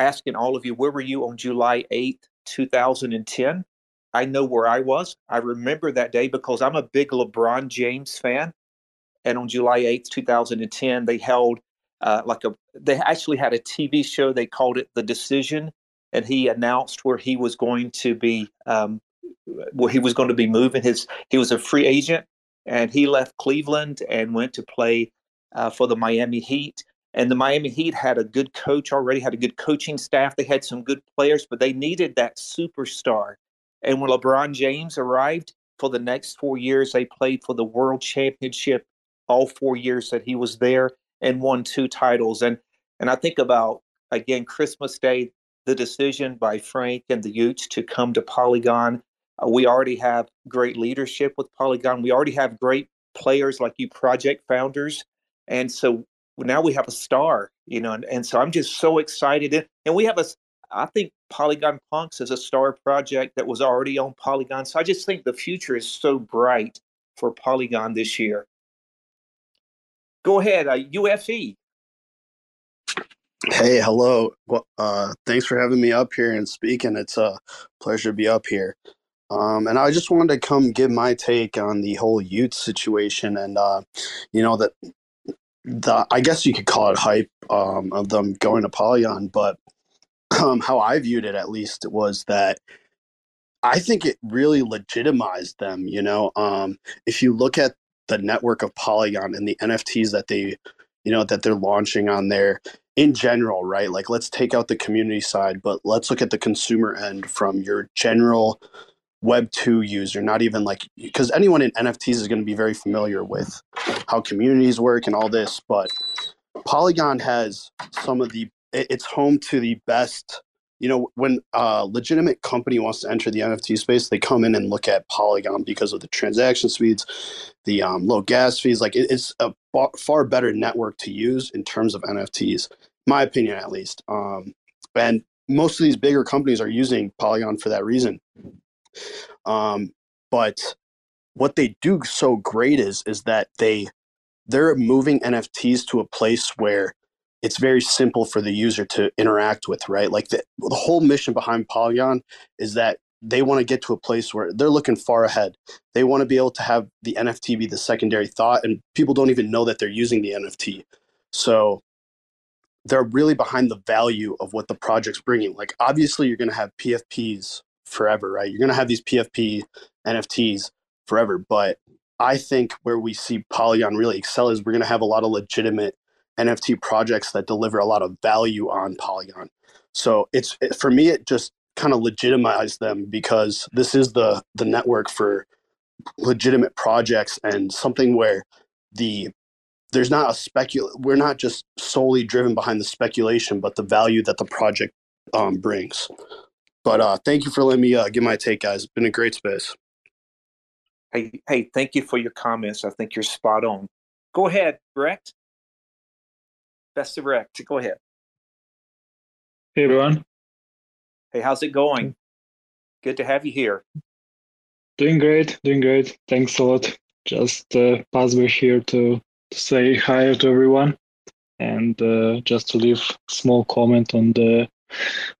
S5: asking all of you, where were you on July 8th 2010. I know where I was. I remember that day because I'm a big LeBron James fan. And on July 8th, 2010, they held uh, like a, they actually had a TV show. They called it The Decision. And he announced where he was going to be, um, where he was going to be moving. His, he was a free agent and he left Cleveland and went to play uh, for the Miami Heat. And the Miami Heat had a good coach already, had a good coaching staff. They had some good players, but they needed that superstar. And when LeBron James arrived for the next four years, they played for the World Championship all four years that he was there and won two titles. And and I think about again Christmas Day, the decision by Frank and the y00ts to come to Polygon. Uh, we already have great leadership with Polygon. We already have great players like you, project founders, and so now we have a star, you know, and, and so I'm just so excited. And we have a, I think Polygon Punks is a star project that was already on Polygon. So I just think the future is so bright for Polygon this year. Go ahead, uh, UFE.
S10: Hey, hello. Uh, thanks for having me up here and speaking. It's a pleasure to be up here. Um, and I just wanted to come give my take on the whole y00ts situation and, uh, you know, that the I guess you could call it hype um, of them going to Polygon, but um, how I viewed it at least was that I think it really legitimized them. You know, um, if you look at the network of Polygon and the NFTs that they, you know, that they're launching on there in general, right? Like, let's take out the community side, but let's look at the consumer end from your general web 2 user not even like because anyone in nfts is going to be very familiar with how communities work and all this but polygon has some of the it's home to the best you know when a legitimate company wants to enter the nft space they come in and look at polygon because of the transaction speeds the um, low gas fees like it's a far better network to use in terms of nfts my opinion at least um, and most of these bigger companies are using polygon for that reason. Um, but what they do so great is is that they they're moving NFTs to a place where it's very simple for the user to interact with, right? Like the, the whole mission behind Polygon is that they want to get to a place where they're looking far ahead. They want to be able to have the NFT be the secondary thought, and people don't even know that they're using the NFT. So they're really behind the value of what the project's bringing. Like, obviously, you're going to have PFPs forever, right? You're going to have these PFP NFTs forever. But I think where we see Polygon really excel is we're going to have a lot of legitimate NFT projects that deliver a lot of value on Polygon. So it's it, for me, it just kind of legitimized them because this is the the network for legitimate projects and something where the there's not a specul we're not just solely driven behind the speculation but the value that the project um, brings but uh, thank you for letting me uh, give my take, guys. It's been a great space.
S5: Hey, hey, thank you for your comments. I think you're spot on. Go ahead, Brett. BessaRekt. Go ahead.
S11: Hey, everyone.
S5: Hey, how's it going? Good to have you here.
S11: Doing great, doing great. Thanks a lot. Just uh, pass by here to, to say hi to everyone and uh, just to leave a small comment on the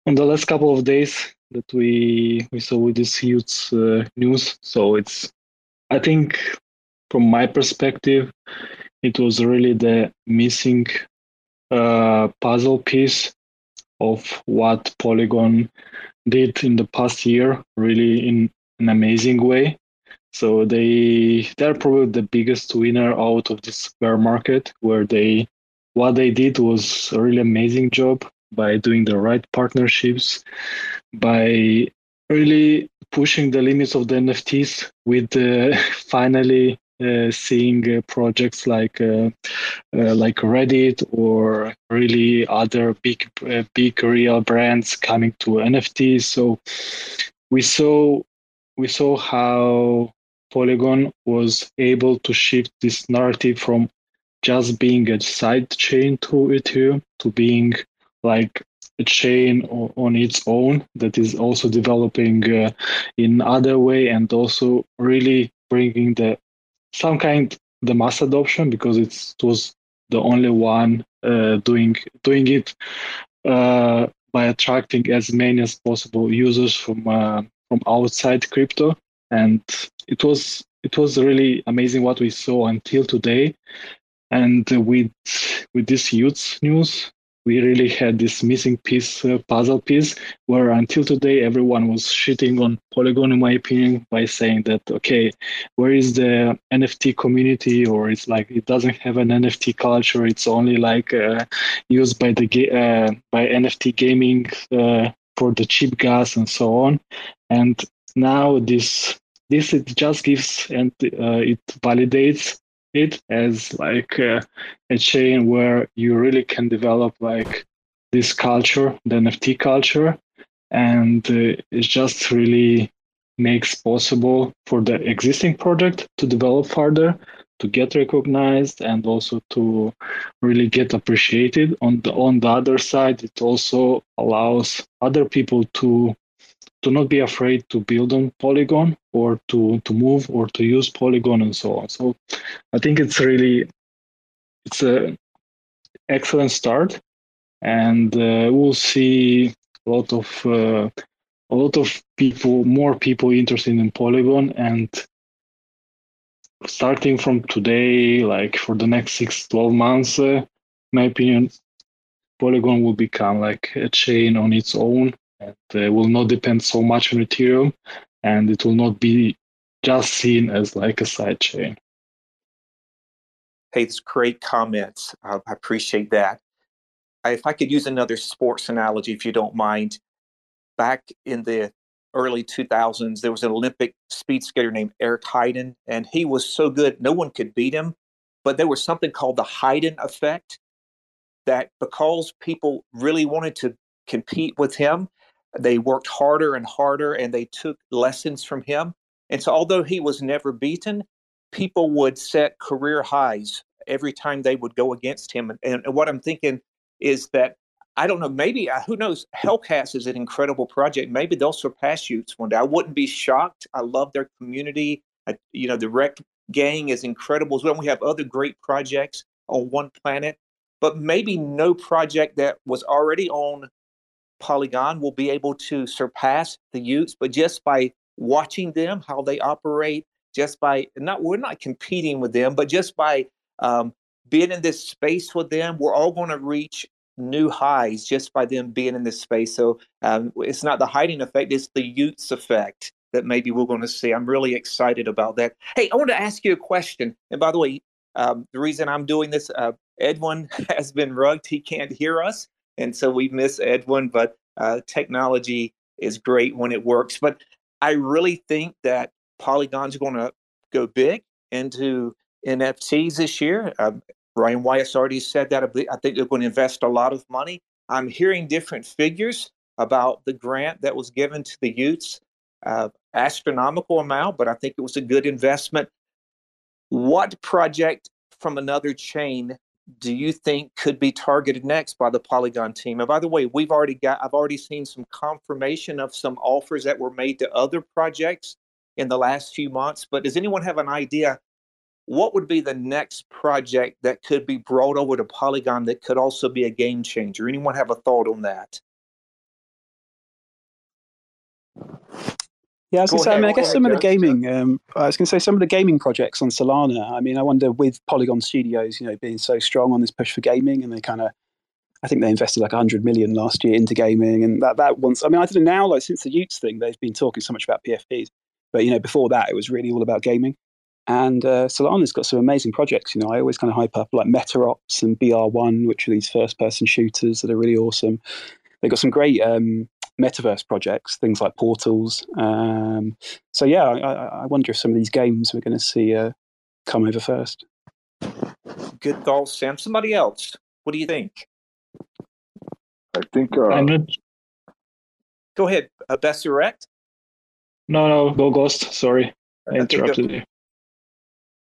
S11: on the last couple of days that we we saw with this huge uh, news. So it's, I think, from my perspective, it was really the missing uh, puzzle piece of what Polygon did in the past year, really in an amazing way. So they they're probably the biggest winner out of this bear market, where they what they did was a really amazing job by doing the right partnerships, by really pushing the limits of the NFTs with uh, finally seeing uh, projects like uh, uh, like Reddit or really other big uh, big real brands coming to NFTs. So we saw we saw how Polygon was able to shift this narrative from just being a side chain to Ethereum to being like a chain on its own that is also developing uh, in other way and also really bringing the some kind the mass adoption because it was the only one uh, doing doing it uh, by attracting as many as possible users from uh, from outside crypto, and it was it was really amazing what we saw until today. And with with this y00ts news, we really had this missing piece, uh, puzzle piece, where until today everyone was shitting on Polygon, in my opinion, by saying that okay, where is the NFT community, or it's like it doesn't have an NFT culture. It's only like uh, used by the uh, by NFT gaming uh, for the cheap gas and so on. And now this this it just gives and uh, it validates it as like uh, a chain where you really can develop like this culture, the NFT culture, and uh, it just really makes possible for the existing project to develop further, to get recognized, and also to really get appreciated. On the on the other side, it also allows other people to to not be afraid to build on Polygon or to to move or to use Polygon and so on. So I think it's really it's a excellent start, and uh, we'll see a lot of uh, a lot of people, more people interested in Polygon, and starting from today, like for the next six, 12 months, uh, my opinion, Polygon will become like a chain on its own and uh, will not depend so much on Ethereum, and it will not be just seen as like a side chain.
S5: Hey, it's great comments. I appreciate that. If I could use another sports analogy, if you don't mind, back in the early 2000s, there was an Olympic speed skater named Eric Heiden, and he was so good, no one could beat him. But there was something called the Heiden effect that because people really wanted to compete with him, they worked harder and harder and they took lessons from him. And so, although he was never beaten, people would set career highs every time they would go against him. And, and what I'm thinking is that I don't know, maybe uh, who knows? Hellcats is an incredible project. Maybe they'll surpass y00ts one day. I wouldn't be shocked. I love their community. I, you know, the Rekt Gang is incredible as well. We have other great projects on one planet, but maybe no project that was already on Polygon will be able to surpass the y00ts, but just by watching them, how they operate, just by not we're not competing with them, but just by um, being in this space with them, we're all going to reach new highs just by them being in this space. So um, it's not the Heiden effect; it's the y00ts effect that maybe we're going to see. I'm really excited about that. Hey, I want to ask you a question. And by the way, um, the reason I'm doing this, uh, Edwin has been rugged; he can't hear us and so we miss Edwin. But uh, technology is great when it works. But I really think that Polygon's going to go big into NFTs this year. Uh, Ryan Wyatt's already said that. I think they're going to invest a lot of money. I'm hearing different figures about the grant that was given to the y00ts, uh, astronomical amount, but I think it was a good investment. What project from another chain do you think could be targeted next by the Polygon team? And by the way, we've already got I've already seen some confirmation of some offers that were made to other projects in the last few months. But does anyone have an idea what would be the next project that could be brought over to Polygon that could also be a game changer? Anyone have a thought on that?
S3: Yeah, I was going to say. I mean, I guess some of the gaming. Um, I was going to say some of the gaming projects on Solana. I mean, I wonder with Polygon Studios, you know, being so strong on this push for gaming, and they kind of, I think they invested like 100 million last year into gaming, and that that once. I mean, I don't know now, like since the y00ts thing, they've been talking so much about PFPs, but you know, before that, it was really all about gaming. And uh, Solana's got some amazing projects. You know, I always kind of hype up like MetaOps and BR1, which are these first-person shooters that are really awesome. They've got some great um, metaverse projects, things like portals. Um, so yeah, I, I, wonder if some of these games we're going to see uh, come over first.
S5: Good thoughts, Sam. Somebody else. What do you think?
S4: I think. Uh, I'm not...
S5: Go ahead, uh, BessaRekt.
S11: No, no, go Ghost. Sorry, I, I interrupted you.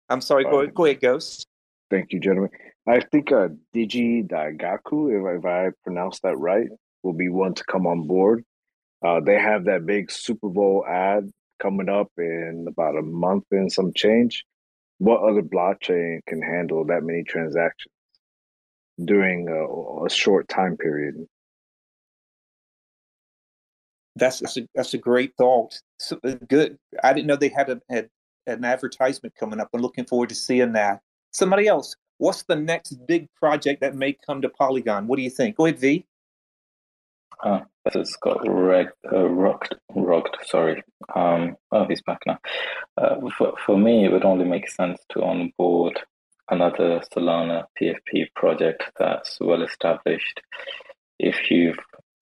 S5: I'm sorry. Go, go ahead, Ghost.
S4: Thank you, gentlemen. I think uh, Digi Daigaku, if, if I pronounced that right, will be one to come on board. Uh, they have that big Super Bowl ad coming up in about a month and some change. What other blockchain can handle that many transactions during a, a short time period?
S5: That's that's a, that's a great thought. So, uh, good. I didn't know they had, a, had an advertisement coming up. I'm looking forward to seeing that. Somebody else, what's the next big project that may come to Polygon? What do you think? Go ahead, V.
S6: Uh, this got reg- uh, rocked, rocked. Sorry. Um, oh, he's back now. Uh, for for me, it would only make sense to onboard another Solana PFP project that's well established. If you've,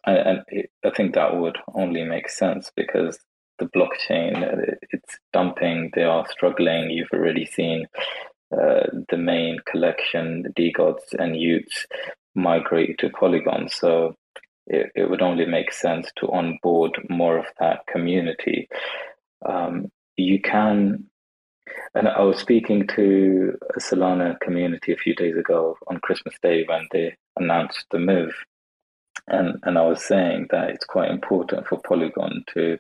S6: and, and I think that would only make sense because the blockchain it's dumping. They are struggling. You've already seen uh, the main collection, the DeGods and y00ts, migrate to Polygon. So it, it would only make sense to onboard more of that community. Um, you can, and I was speaking to a Solana community a few days ago on Christmas Day when they announced the move. And, and I was saying that it's quite important for Polygon to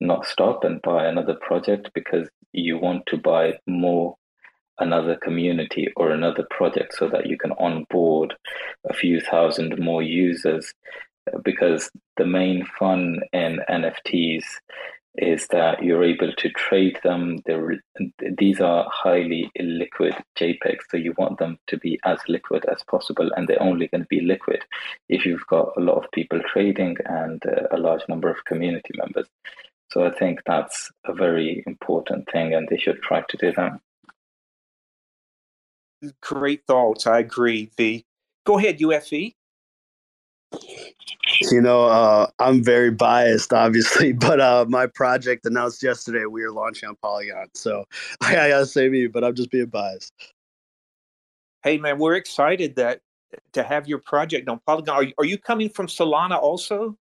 S6: not stop and buy another project because you want to buy more another community or another project so that you can onboard a few thousand more users because the main fun in NFTs is that you're able to trade them. They're, these are highly illiquid JPEGs, so you want them to be as liquid as possible, and they're only going to be liquid if you've got a lot of people trading and uh, a large number of community members. So I think that's a very important thing, and they should try to do that.
S5: Great thoughts. I agree, V. Go ahead, UFE.
S10: You know, uh, I'm very biased, obviously, but uh, my project announced yesterday we are launching on Polygon. So I, I gotta say me, but I'm just being biased.
S5: Hey, man, we're excited that to have your project on Polygon. Are you, are you coming from Solana also?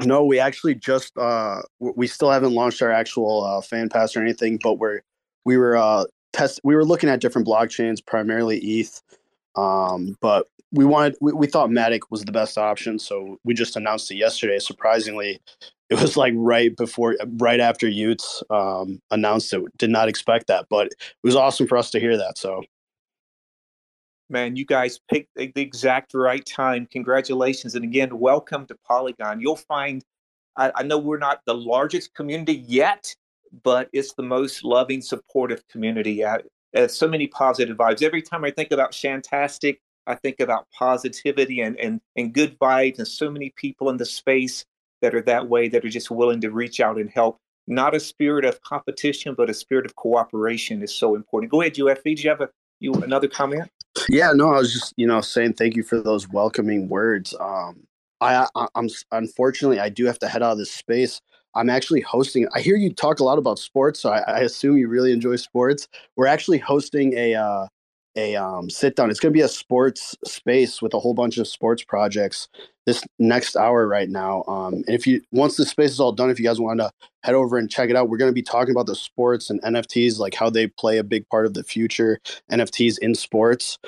S10: No, we actually just uh, we still haven't launched our actual uh, fan pass or anything, but we're we were uh, test we were looking at different blockchains, primarily ETH. Um, but we wanted we, we thought Matic was the best option, so we just announced it yesterday. Surprisingly, it was like right before right after y00ts um, announced it. Did not expect that, but it was awesome for us to hear that. So
S5: man, you guys picked the exact right time. Congratulations. And again, welcome to Polygon. You'll find, I, I, know we're not the largest community yet, but it's the most loving, supportive community. I, so many positive vibes. Every time I think about Shantastic, I think about positivity and, and, and good vibes, and so many people in the space that are that way, that are just willing to reach out and help. Not a spirit of competition, but a spirit of cooperation is so important. Go ahead, UFE. Do you have a you another comment?
S10: Yeah, no, I was just you know saying thank you for those welcoming words. Um, I, I I'm unfortunately I do have to head out of this space. I'm actually hosting. I hear you talk a lot about sports, so I, I assume you really enjoy sports. We're actually hosting a uh, a um, sit down. It's going to be a sports space with a whole bunch of sports projects this next hour right now. Um, and if you once the space is all done, if you guys want to head over and check it out, we're going to be talking about the sports and NFTs, like how they play a big part of the future NFTs in sports.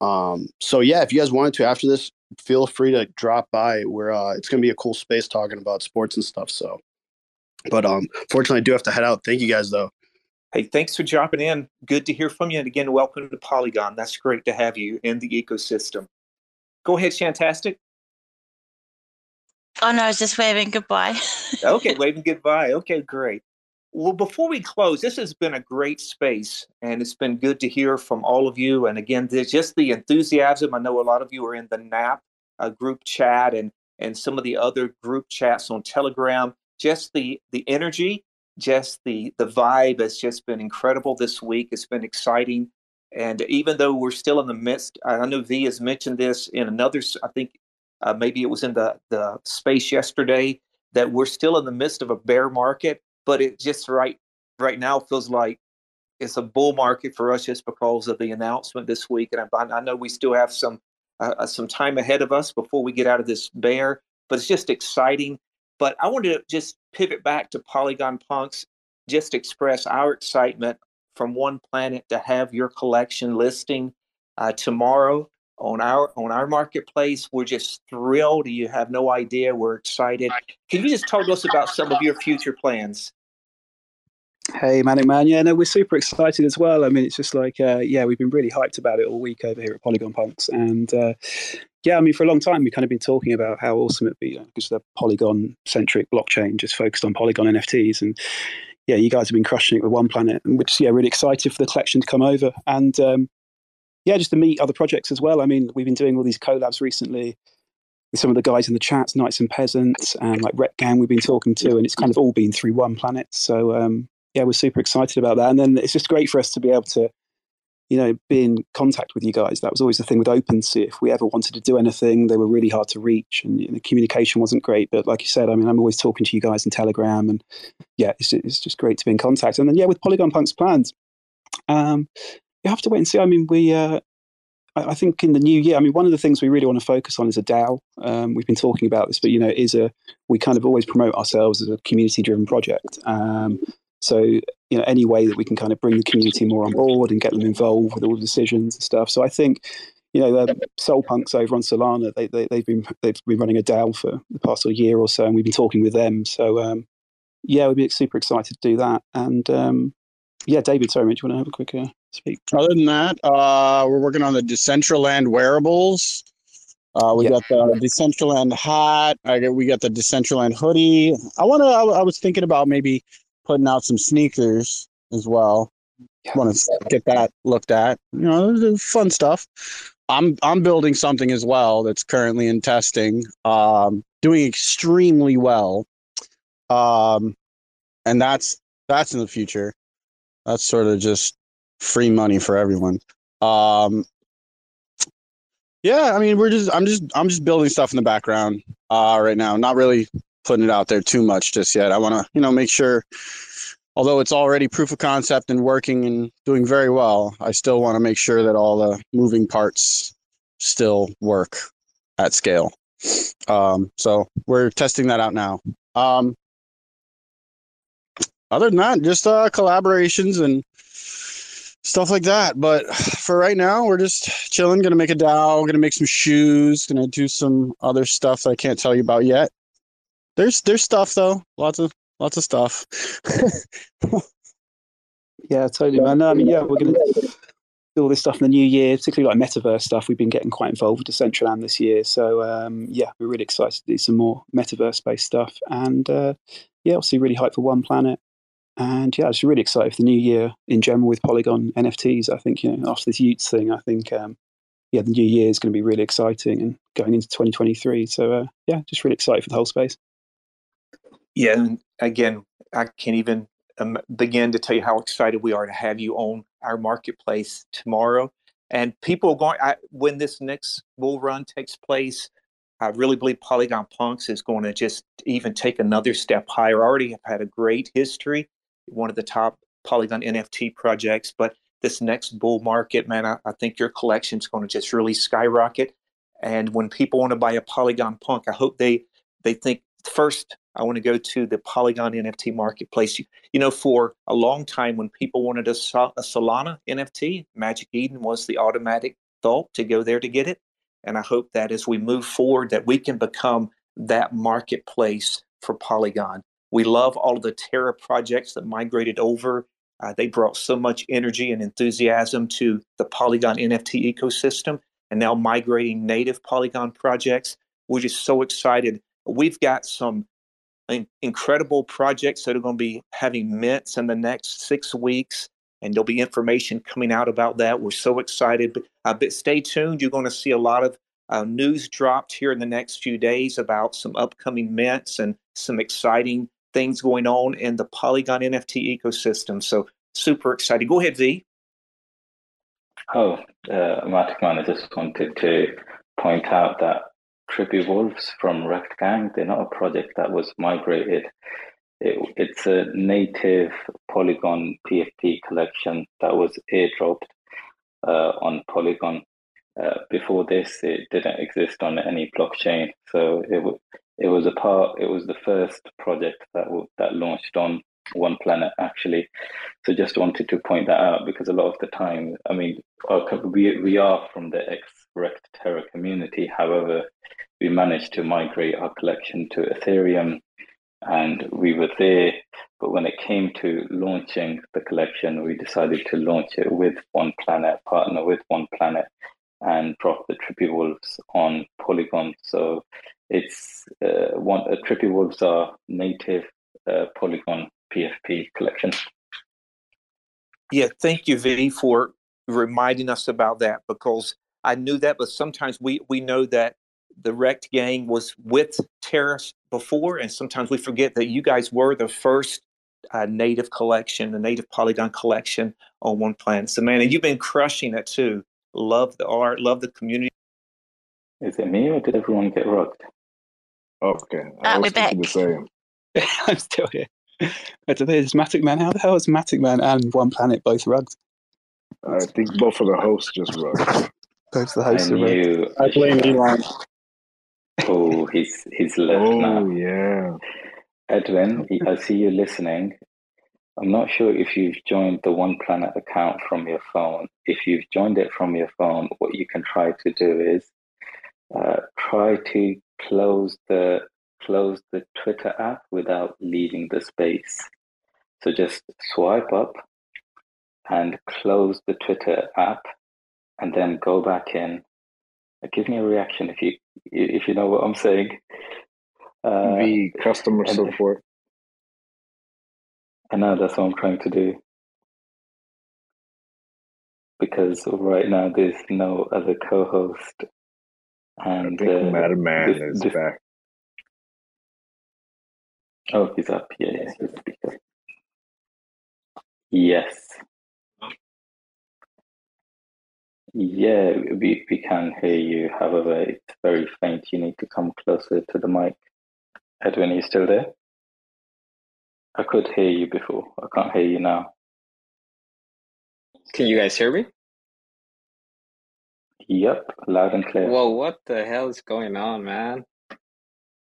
S10: Um, so yeah, if you guys wanted to after this, feel free to drop by. Where uh, it's going to be a cool space talking about sports and stuff. So, but um, fortunately, I do have to head out. Thank you guys though.
S5: Hey, thanks for dropping in. Good to hear from you. And again, welcome to Polygon. That's great to have you in the ecosystem. Go ahead, Shantastic.
S9: Oh, no, I was just waving goodbye.
S5: okay, waving goodbye. Okay, great. Well, before we close, this has been a great space, and it's been good to hear from all of you. And again, there's just the enthusiasm. I know a lot of you are in the NAP uh, group chat and and some of the other group chats on Telegram. Just the the energy just the the vibe has just been incredible this week. It's been exciting, and even though we're still in the midst, I know V has mentioned this in another. I think uh, maybe it was in the the space yesterday that we're still in the midst of a bear market, but it just right right now feels like it's a bull market for us just because of the announcement this week. And I, I know we still have some uh, uh, some time ahead of us before we get out of this bear, but it's just exciting. But I wanted to just pivot back to Polygon Punks, just express our excitement from One Planet to have your collection listing uh, tomorrow on our on our marketplace. We're just thrilled. You have no idea. We're excited. Can you just talk to us about some of your future plans?
S3: Hey, Matic Man. Yeah, no, we're super excited as well. I mean, it's just like, uh, yeah, we've been really hyped about it all week over here at Polygon Punks. And uh, yeah, I mean, for a long time, we've kind of been talking about how awesome it'd be because the Polygon centric blockchain just focused on Polygon NFTs. And yeah, you guys have been crushing it with One Planet. And we're just, yeah, really excited for the collection to come over. And um, yeah, just to meet other projects as well. I mean, we've been doing all these collabs recently with some of the guys in the chats, Knights and Peasants, and like Rekt Gang we've been talking to, and it's kind of all been through One Planet. So um, yeah, we're super excited about that. And then it's just great for us to be able to, you know, be in contact with you guys. That was always the thing with OpenSea. If we ever wanted to do anything, they were really hard to reach, and you know, the communication wasn't great. But like you said, I mean, I'm always talking to you guys in Telegram, and yeah, it's just, it's just great to be in contact. And then yeah, with Polygon Punk's plans, um, you have to wait and see. I mean, we. Uh, I think in the new year, I mean, one of the things we really want to focus on is a DAO. Um, we've been talking about this, but you know, is a we kind of always promote ourselves as a community-driven project. Um, so, you know, any way that we can kind of bring the community more on board and get them involved with all the decisions and stuff. So I think, you know, the Sol Punks over on Solana, they, they, have been they've been running a DAO for the past sort of year or so, and we've been talking with them. So, um, yeah, we'd be super excited to do that. And um, yeah, David, sorry, do you want to have a quick uh, speak?
S8: Other than that, uh, we're working on the Decentraland wearables. Uh, we yeah. got the Decentraland hat. I get, we got the Decentraland hoodie. I want to. I, I, was thinking about maybe putting out some sneakers as well. Yeah. Want to get that looked at. You know, fun stuff. I'm I'm building something as well that's currently in testing, um, doing extremely well, um, and that's that's in the future. That's sort of just free money for everyone. Um, yeah, I mean, we're just I'm just I'm just building stuff in the background uh, right now. Not really putting it out there too much just yet. I want to, you know, make sure, although it's already proof of concept and working and doing very well, I still want to make sure that all the moving parts still work at scale. Um, so we're testing that out now. Um, other than that, just uh, collaborations and stuff like that. But for right now, we're just chilling. Gonna make a DAO. Gonna make some shoes. Gonna do some other stuff that I can't tell you about yet. There's there's stuff though. Lots of lots of stuff.
S3: yeah, totally, man. I mean, yeah, we're gonna do all this stuff in the new year, particularly like metaverse stuff. We've been getting quite involved with Decentraland this year, so um, yeah, we're really excited to do some more metaverse based stuff. And uh, yeah, obviously, really hyped for One Planet. And yeah, I was really excited for the new year in general with Polygon NFTs. I think you know after this y00ts thing, I think um, yeah, the new year is going to be really exciting and going into 2023. So uh, yeah, just really excited for the whole space.
S5: Yeah, and again, I can't even um, begin to tell you how excited we are to have you on our marketplace tomorrow. And people are going I, when this next bull run takes place. I really believe Polygon Punks is going to just even take another step higher. Already have had a great history, one of the top Polygon NFT projects, but this next bull market, man, I, I think your collection is going to just really skyrocket. And when people want to buy a Polygon Punk, I hope they they think first I want to go to the Polygon NFT marketplace. You, you know, for a long time, when people wanted a, a Solana NFT, Magic Eden was the automatic thought to go there to get it. And I hope that as we move forward, that we can become that marketplace for Polygon. We love all of the Terra projects that migrated over. Uh, they brought so much energy and enthusiasm to the Polygon NFT ecosystem. And now migrating native Polygon projects. We're just so excited. We've got some incredible projects that are going to be having mints in the next six weeks, and there'll be information coming out about that. We're so excited. But, uh, but stay tuned. You're going to see a lot of uh, news dropped here in the next few days about some upcoming mints and some exciting things going on in the Polygon NFT ecosystem. So super excited. Go ahead,
S6: V. Oh, uh, I just wanted to point out that Trippy Wolves from Rekt Gang. They're not a project that was migrated. It, it's a native Polygon PFP collection that was airdropped uh, on Polygon. Uh, before this, it didn't exist on any blockchain, so it it was a part. It was the first project that that launched on One Planet actually. So just wanted to point that out because a lot of the time, I mean, we we are from the ex Rekt Terra community. However, we managed to migrate our collection to Ethereum and we were there. But when it came to launching the collection, we decided to launch it with One Planet, partner with One Planet, and drop the Trippy Wolves on Polygon. So it's uh, one uh, Trippy Wolves are native uh, Polygon PFP collection.
S5: Yeah, thank you, V, for reminding us about that because I knew that, but sometimes we we know that the Rekt Gang was with Terrace before, and sometimes we forget that you guys were the first uh, native collection, the native Polygon collection on One Planet. So, man, and you've been crushing it too. Love the art, love the community.
S6: Is it me or did everyone get rocked?
S4: Okay, I
S9: Ah,
S4: was
S9: we're back.
S4: thinking the same.
S3: I'm still here. But there's Matic Man. How the hell is Matic Man and One Planet both rugged?
S4: I think both of the hosts just rugged.
S3: Both of the
S6: I
S3: hosts are rugged.
S6: knew.
S10: I blame Elon.
S6: Oh, he's he's left now.
S4: Oh
S6: now.
S4: yeah.
S6: Edwin, I see you listening. I'm not sure if you've joined the One Planet account from your phone. If you've joined it from your phone, what you can try to do is uh, try to close the close the Twitter app without leaving the space. So just swipe up and close the Twitter app, and then go back in. Give me a reaction if you if you know what I'm saying. Uh,
S4: the customer
S6: and-
S4: support.
S6: I know that's what I'm trying to do. Because right now there's no other co-host,
S4: I
S6: and
S4: think
S6: uh,
S4: Matic Man
S6: this-
S4: is
S6: this-
S4: back.
S6: Oh, he's up. Yeah, yeah, he's speaker. Yes. Yeah, we, we can hear you. However, it's very faint. You need to come closer to the mic. Edwin, are you still there? I could hear you before. I can't hear you now.
S2: Can you guys hear me?
S6: Yep, loud and clear.
S2: Whoa, what the hell is going on, man?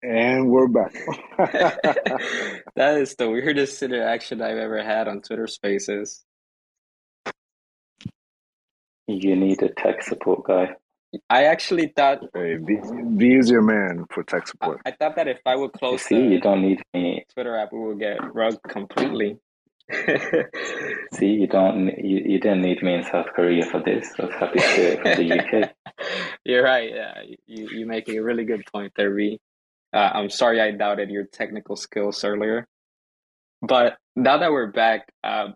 S4: And we're back.
S2: That is the weirdest interaction I've ever had on Twitter Spaces.
S6: You need a tech support guy.
S2: I actually thought
S4: hey, be, be is your man for tech support.
S2: I thought that if I would
S6: You
S2: close
S6: see, you
S2: the
S6: don't need me.
S2: Twitter app, we would get rugged completely.
S6: See, you don't. You, you didn't need me in South Korea for this. I was happy to do it from the UK.
S2: You're right. Yeah, you you make a really good point there, V. Uh, I'm sorry I doubted your technical skills earlier, but now that we're back, um,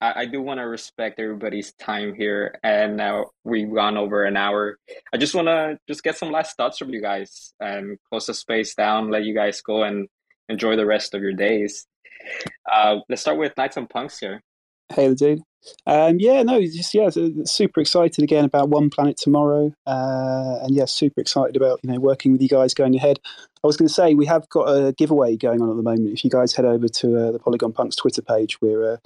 S2: I, I do want to respect everybody's time here, and now we've gone over an hour. I just want to just get some last thoughts from you guys and close the space down, let you guys go and enjoy the rest of your days. Uh, let's start with Knights and Punks here.
S3: Hey, dude. Um, yeah, no, just yeah, super excited again about One Planet tomorrow, uh, and yeah, super excited about you know working with you guys going ahead. I was going to say we have got a giveaway going on at the moment. If you guys head over to uh, the Polygon Punks Twitter page, we're uh,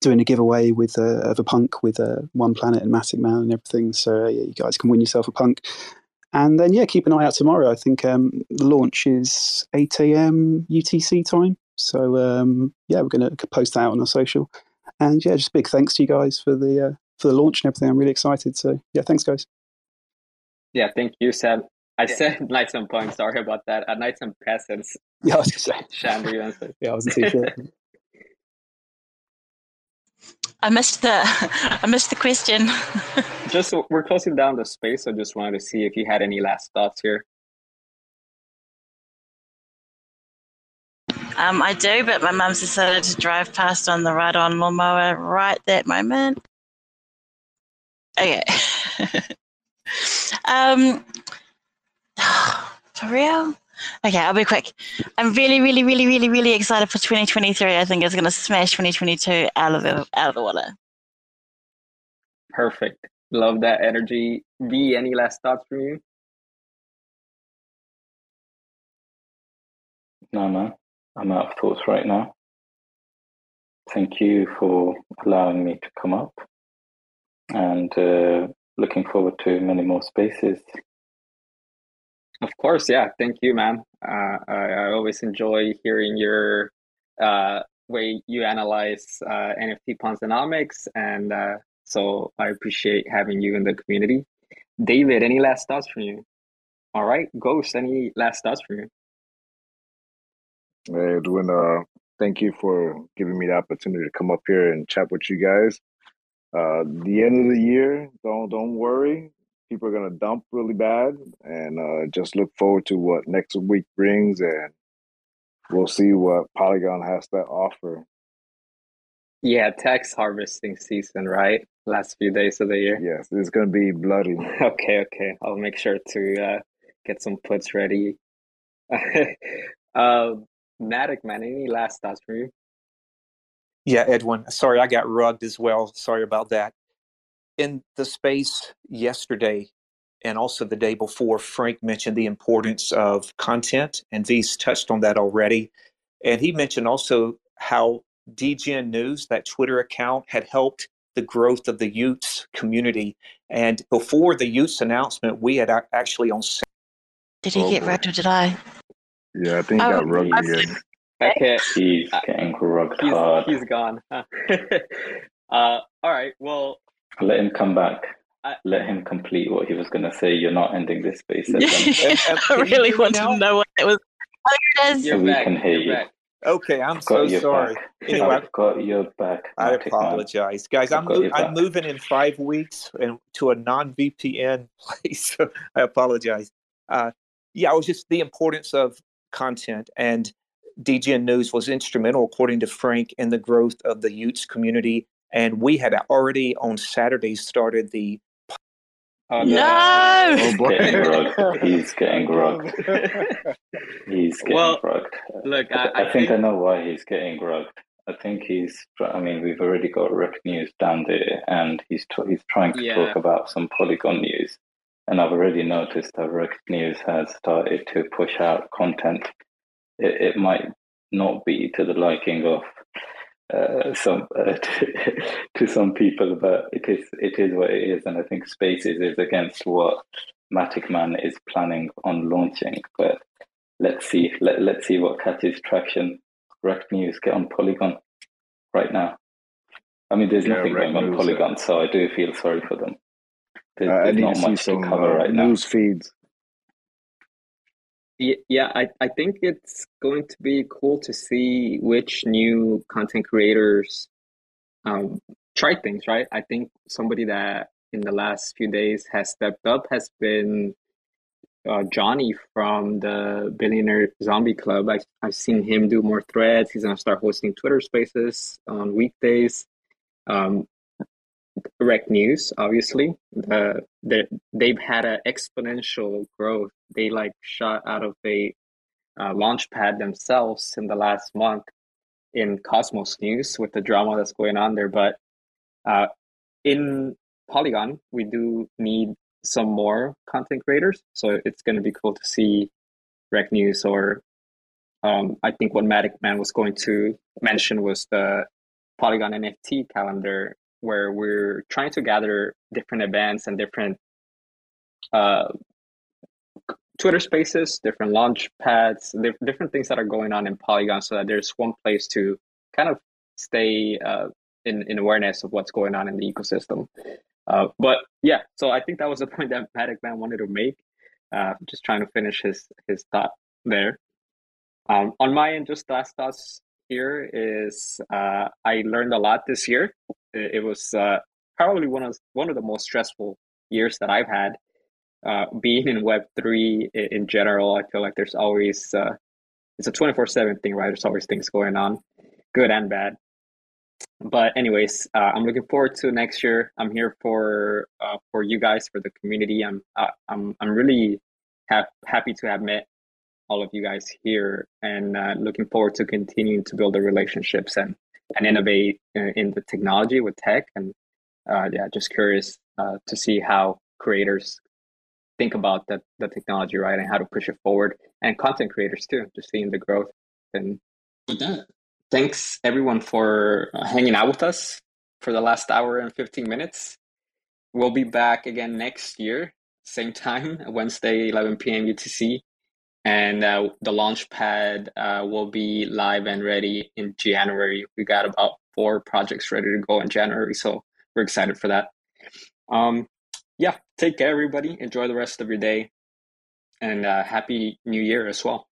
S3: doing a giveaway with uh, of a punk with uh, One Planet and Matic Man and everything. So uh, yeah, you guys can win yourself a punk. And then yeah, keep an eye out tomorrow. I think um, the launch is eight a.m. UTC time. So um, yeah, we're going to post that out on our social. And yeah, just big thanks to you guys for the uh, for the launch and everything. I'm really excited. So yeah, thanks guys.
S2: Yeah, thank you, Sam. I said Knights and Punks. Sorry about that. Uh, Knights and Peasants.
S3: Yeah, I was gonna say.
S2: Chandra.
S3: Yeah, I wasn't too sure.
S9: I missed the I missed the question.
S2: Just we're closing down the space, I just wanted to see if you had any last thoughts here.
S9: Um, I do, but my mum's decided to drive past on the ride-on lawnmower right that moment. Okay. um, for real? Okay, I'll be quick. I'm really, really, really, really, really excited for 2023. I think it's going to smash 2022 out of the out of the water.
S2: Perfect. Love that energy. V, any last thoughts from you?
S6: No, man, I'm out of thoughts right now. Thank you for allowing me to come up, and uh, looking forward to many more spaces.
S2: Of course, yeah. Thank you, man. Uh, I, I always enjoy hearing your uh, way you analyze uh, NFT Ponzonomics, and uh, so I appreciate having you in the community. David, any last thoughts from you? All right, Ghost, any last thoughts from you?
S4: Hey, Edwin, uh, thank you for giving me the opportunity to come up here and chat with you guys. Uh, the end of the year, don't don't worry. People are gonna dump really bad, and uh, just look forward to what next week brings, and we'll see what Polygon has to offer.
S2: Yeah, tax harvesting season, right? Last few days of the year.
S4: Yes, it's gonna be bloody.
S2: Okay, okay. I'll make sure to uh, get some puts ready. uh, Matic, man, any last thoughts for you?
S5: Yeah, Edwin. Sorry, I got rugged as well. Sorry about that. In the space yesterday and also the day before, Frank mentioned the importance of content, and V's touched on that already. And he mentioned also how DGN News, that Twitter account, had helped the growth of the y00ts community. And before the y00ts announcement, we had actually on.
S9: Did he get rugged or did I?
S4: Yeah, I think he
S9: Oh,
S4: got rugged
S9: I'm-
S4: again.
S2: Okay,
S6: He's getting rugged
S2: he's
S6: hard.
S2: he's gone. uh, all right. Well,
S6: Let him come back.
S2: I-
S6: Let him complete what he was going to say. You're not ending this space. Edwin.
S5: And- and
S9: I really
S5: hear me
S9: wanted
S5: now?
S9: to know what it was. Oh, here it is.
S2: you're
S6: we
S2: back.
S6: can hear
S2: you're
S6: you.
S2: back.
S5: Okay, I'm
S6: I've
S5: so sorry.
S6: back.
S5: Anyway,
S6: I've got your back.
S5: I
S6: Matic Man.
S5: apologize, guys.
S6: I've
S5: I'm mo- I'm moving in five weeks and to a non VPN place. So I apologize. Uh, yeah, it was just the importance of content, and DGN News was instrumental, according to Frank, in the growth of the y00ts community. And we had already on Saturday started the
S2: Oh,
S9: No!
S4: Oh
S6: He's getting rugged. He's getting rugged. He's getting
S2: Well,
S6: rugged.
S2: Look,
S6: I,
S2: I,
S6: I think I know why he's getting rugged. I think he's. I mean, we've already got Rekt News down there, and he's t- he's trying to
S2: Yeah.
S6: talk about some Polygon news. And I've already noticed that Rekt News has started to push out content. It, it might not be to the liking of uh, some uh, to, to some people, but it is it is what it is. And I think Spaces is against what Matic Man is planning on launching. But let's see. Let, let's see what catches traction. Rekt News get on Polygon right now. I mean, there's
S4: Yeah,
S6: nothing going on Polygon, so I do feel sorry for them. There's,
S4: Uh,
S6: there's not much to cover
S4: uh,
S6: right now.
S4: news feeds.
S2: Ye- Yeah, I, I think it's going to be cool to see which new content creators um, try things, right? I think somebody that in the last few days has stepped up has been uh, Johnny from the Billionaire Zombie Club. I, I've seen him do more threads. He's going to start hosting Twitter spaces on weekdays. Um, Rekt News, obviously, the they've had an exponential growth. They like shot out of a uh, launch pad themselves in the last month in Cosmos News with the drama that's going on there. But uh, in Polygon, we do need some more content creators. So it's going to be cool to see Rekt News or um, I think what Matic Man was going to mention was the Polygon NFT calendar, where we're trying to gather different events and different uh, Twitter spaces, different launch pads, diff- different things that are going on in Polygon, so that there's one place to kind of stay uh, in, in awareness of what's going on in the ecosystem. Uh, but yeah, so I think that was the point that Matic Man wanted to make. Uh, just trying to finish his his thought there. Um, on my end, just last thoughts here is uh, I learned a lot this year. It, was uh, probably one of one of the most stressful years that I've had. Uh, being in Web three in, in general, I feel like there's always uh, it's a twenty four seven thing, right? There's always things going on, good and bad. But anyways, uh, I'm looking forward to next year. I'm here for uh, for you guys, for the community. I'm uh, I'm I'm really ha- happy to have met all of you guys here, and looking forward to continuing to build the relationships and and innovate in, in the technology with tech. And uh, yeah, just curious uh, to see how creators think about the, the technology, right, and how to push it forward, and content creators too, just seeing the growth. And with that, thanks everyone for uh, hanging out with us for the last hour and 15 minutes. We'll be back again next year, same time, Wednesday, 11 p.m. UTC. And uh, the launch pad uh, will be live and ready in January. We got about four projects ready to go in January, so we're excited for that. Um, yeah, take care, everybody. Enjoy the rest of your day, and uh, happy New Year as well.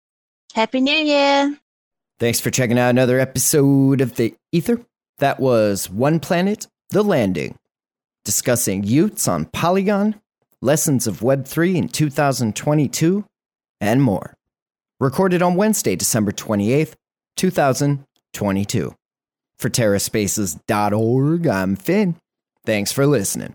S9: Happy New Year.
S1: Thanks for checking out another episode of The Ether. That was One Planet, The Landing, discussing y00ts on Polygon, lessons of Web3 in 2022, and more. Recorded on Wednesday, December 28th, 2022. For TerraSpaces.org, I'm Finn. Thanks for listening.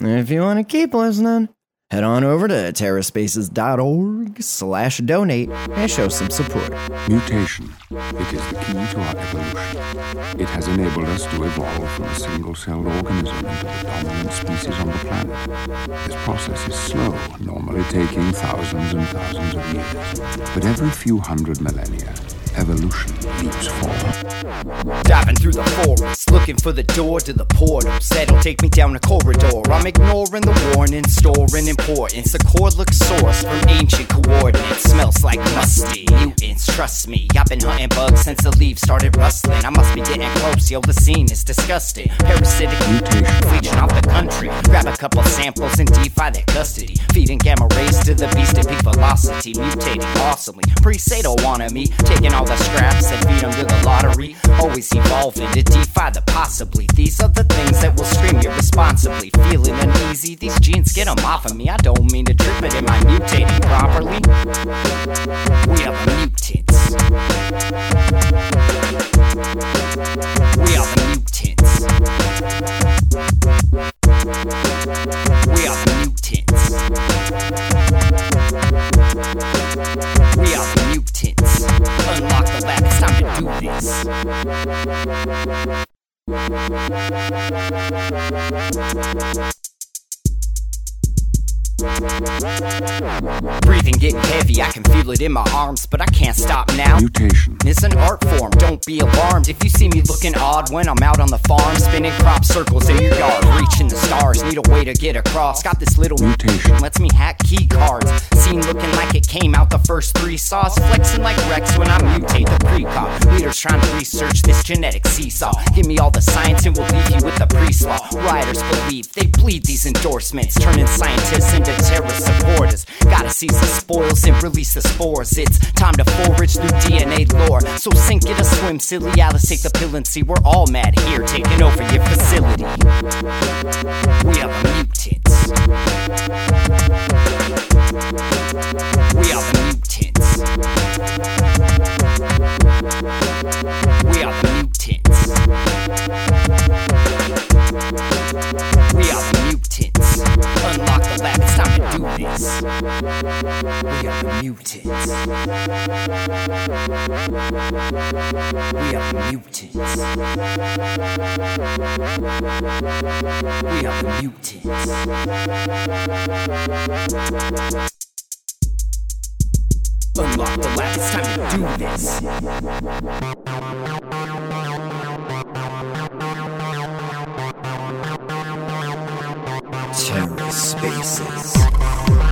S1: And if you want to keep listening, head on over to terraspaces.org slash donate and show some support.
S12: Mutation. It is the key to our evolution. It has enabled us to evolve from a single-celled organism into the dominant species on the planet. This process is slow, normally taking thousands and thousands of years. But every few hundred millennia, evolution leaps forward.
S1: Diving through the forest, looking for the door to the portal. That'll take me down a corridor. I'm ignoring the warning, storing importance. The cordless source from ancient coordinates smells like musty. Mutants, trust me. I've been hunting bugs since the leaves started rustling. I must be getting close, yo. The scene is disgusting. Parasitic legion off the country. Grab a couple samples and defy their custody. Feeding gamma rays to the beast at peak velocity. Mutating awesomely. Pre-say don't wanna me. Taking all the scraps and feed them to the lottery. Always evolving to defy the possibly. These are the things that will scream irresponsibly. Feeling uneasy, these genes get them off of me. I don't mean to trip it, am I mutating properly? We are the mutants. We are the mutants. We are the mutants. We are the mutants. Unlock the lab, it's time to do this. Breathing getting heavy, I can feel it in my arms, but I can't stop now.
S12: Mutation.
S1: It's an art form, don't be alarmed. If you see me looking odd when I'm out on the farm, spinning crop circles in your yard, reaching the stars, need a way to get across. Got this little
S12: Mutation.
S1: lets me hack key cards. Scene looking like it came out the first three saws, flexing like Rex when I mutate the precog. Leaders trying to research this genetic seesaw. Give me all the science and we'll leave you with the pre-slaw. Rioters believe they bleed these endorsements, turning scientists into terror supporters. Gotta seize the spoils and release the spores. It's time to forage through DNA lore. So sink it or swim, silly Alice. Take the pill and see we're all mad here, taking over your facility. We are the mutants. We are the mutants. We are the mutants. We are the mutants. Unlock the lab, it's time to do this. We are the mutants. We are the mutants. We are the mutants. Unlock the lab, it's time to do this. spaces.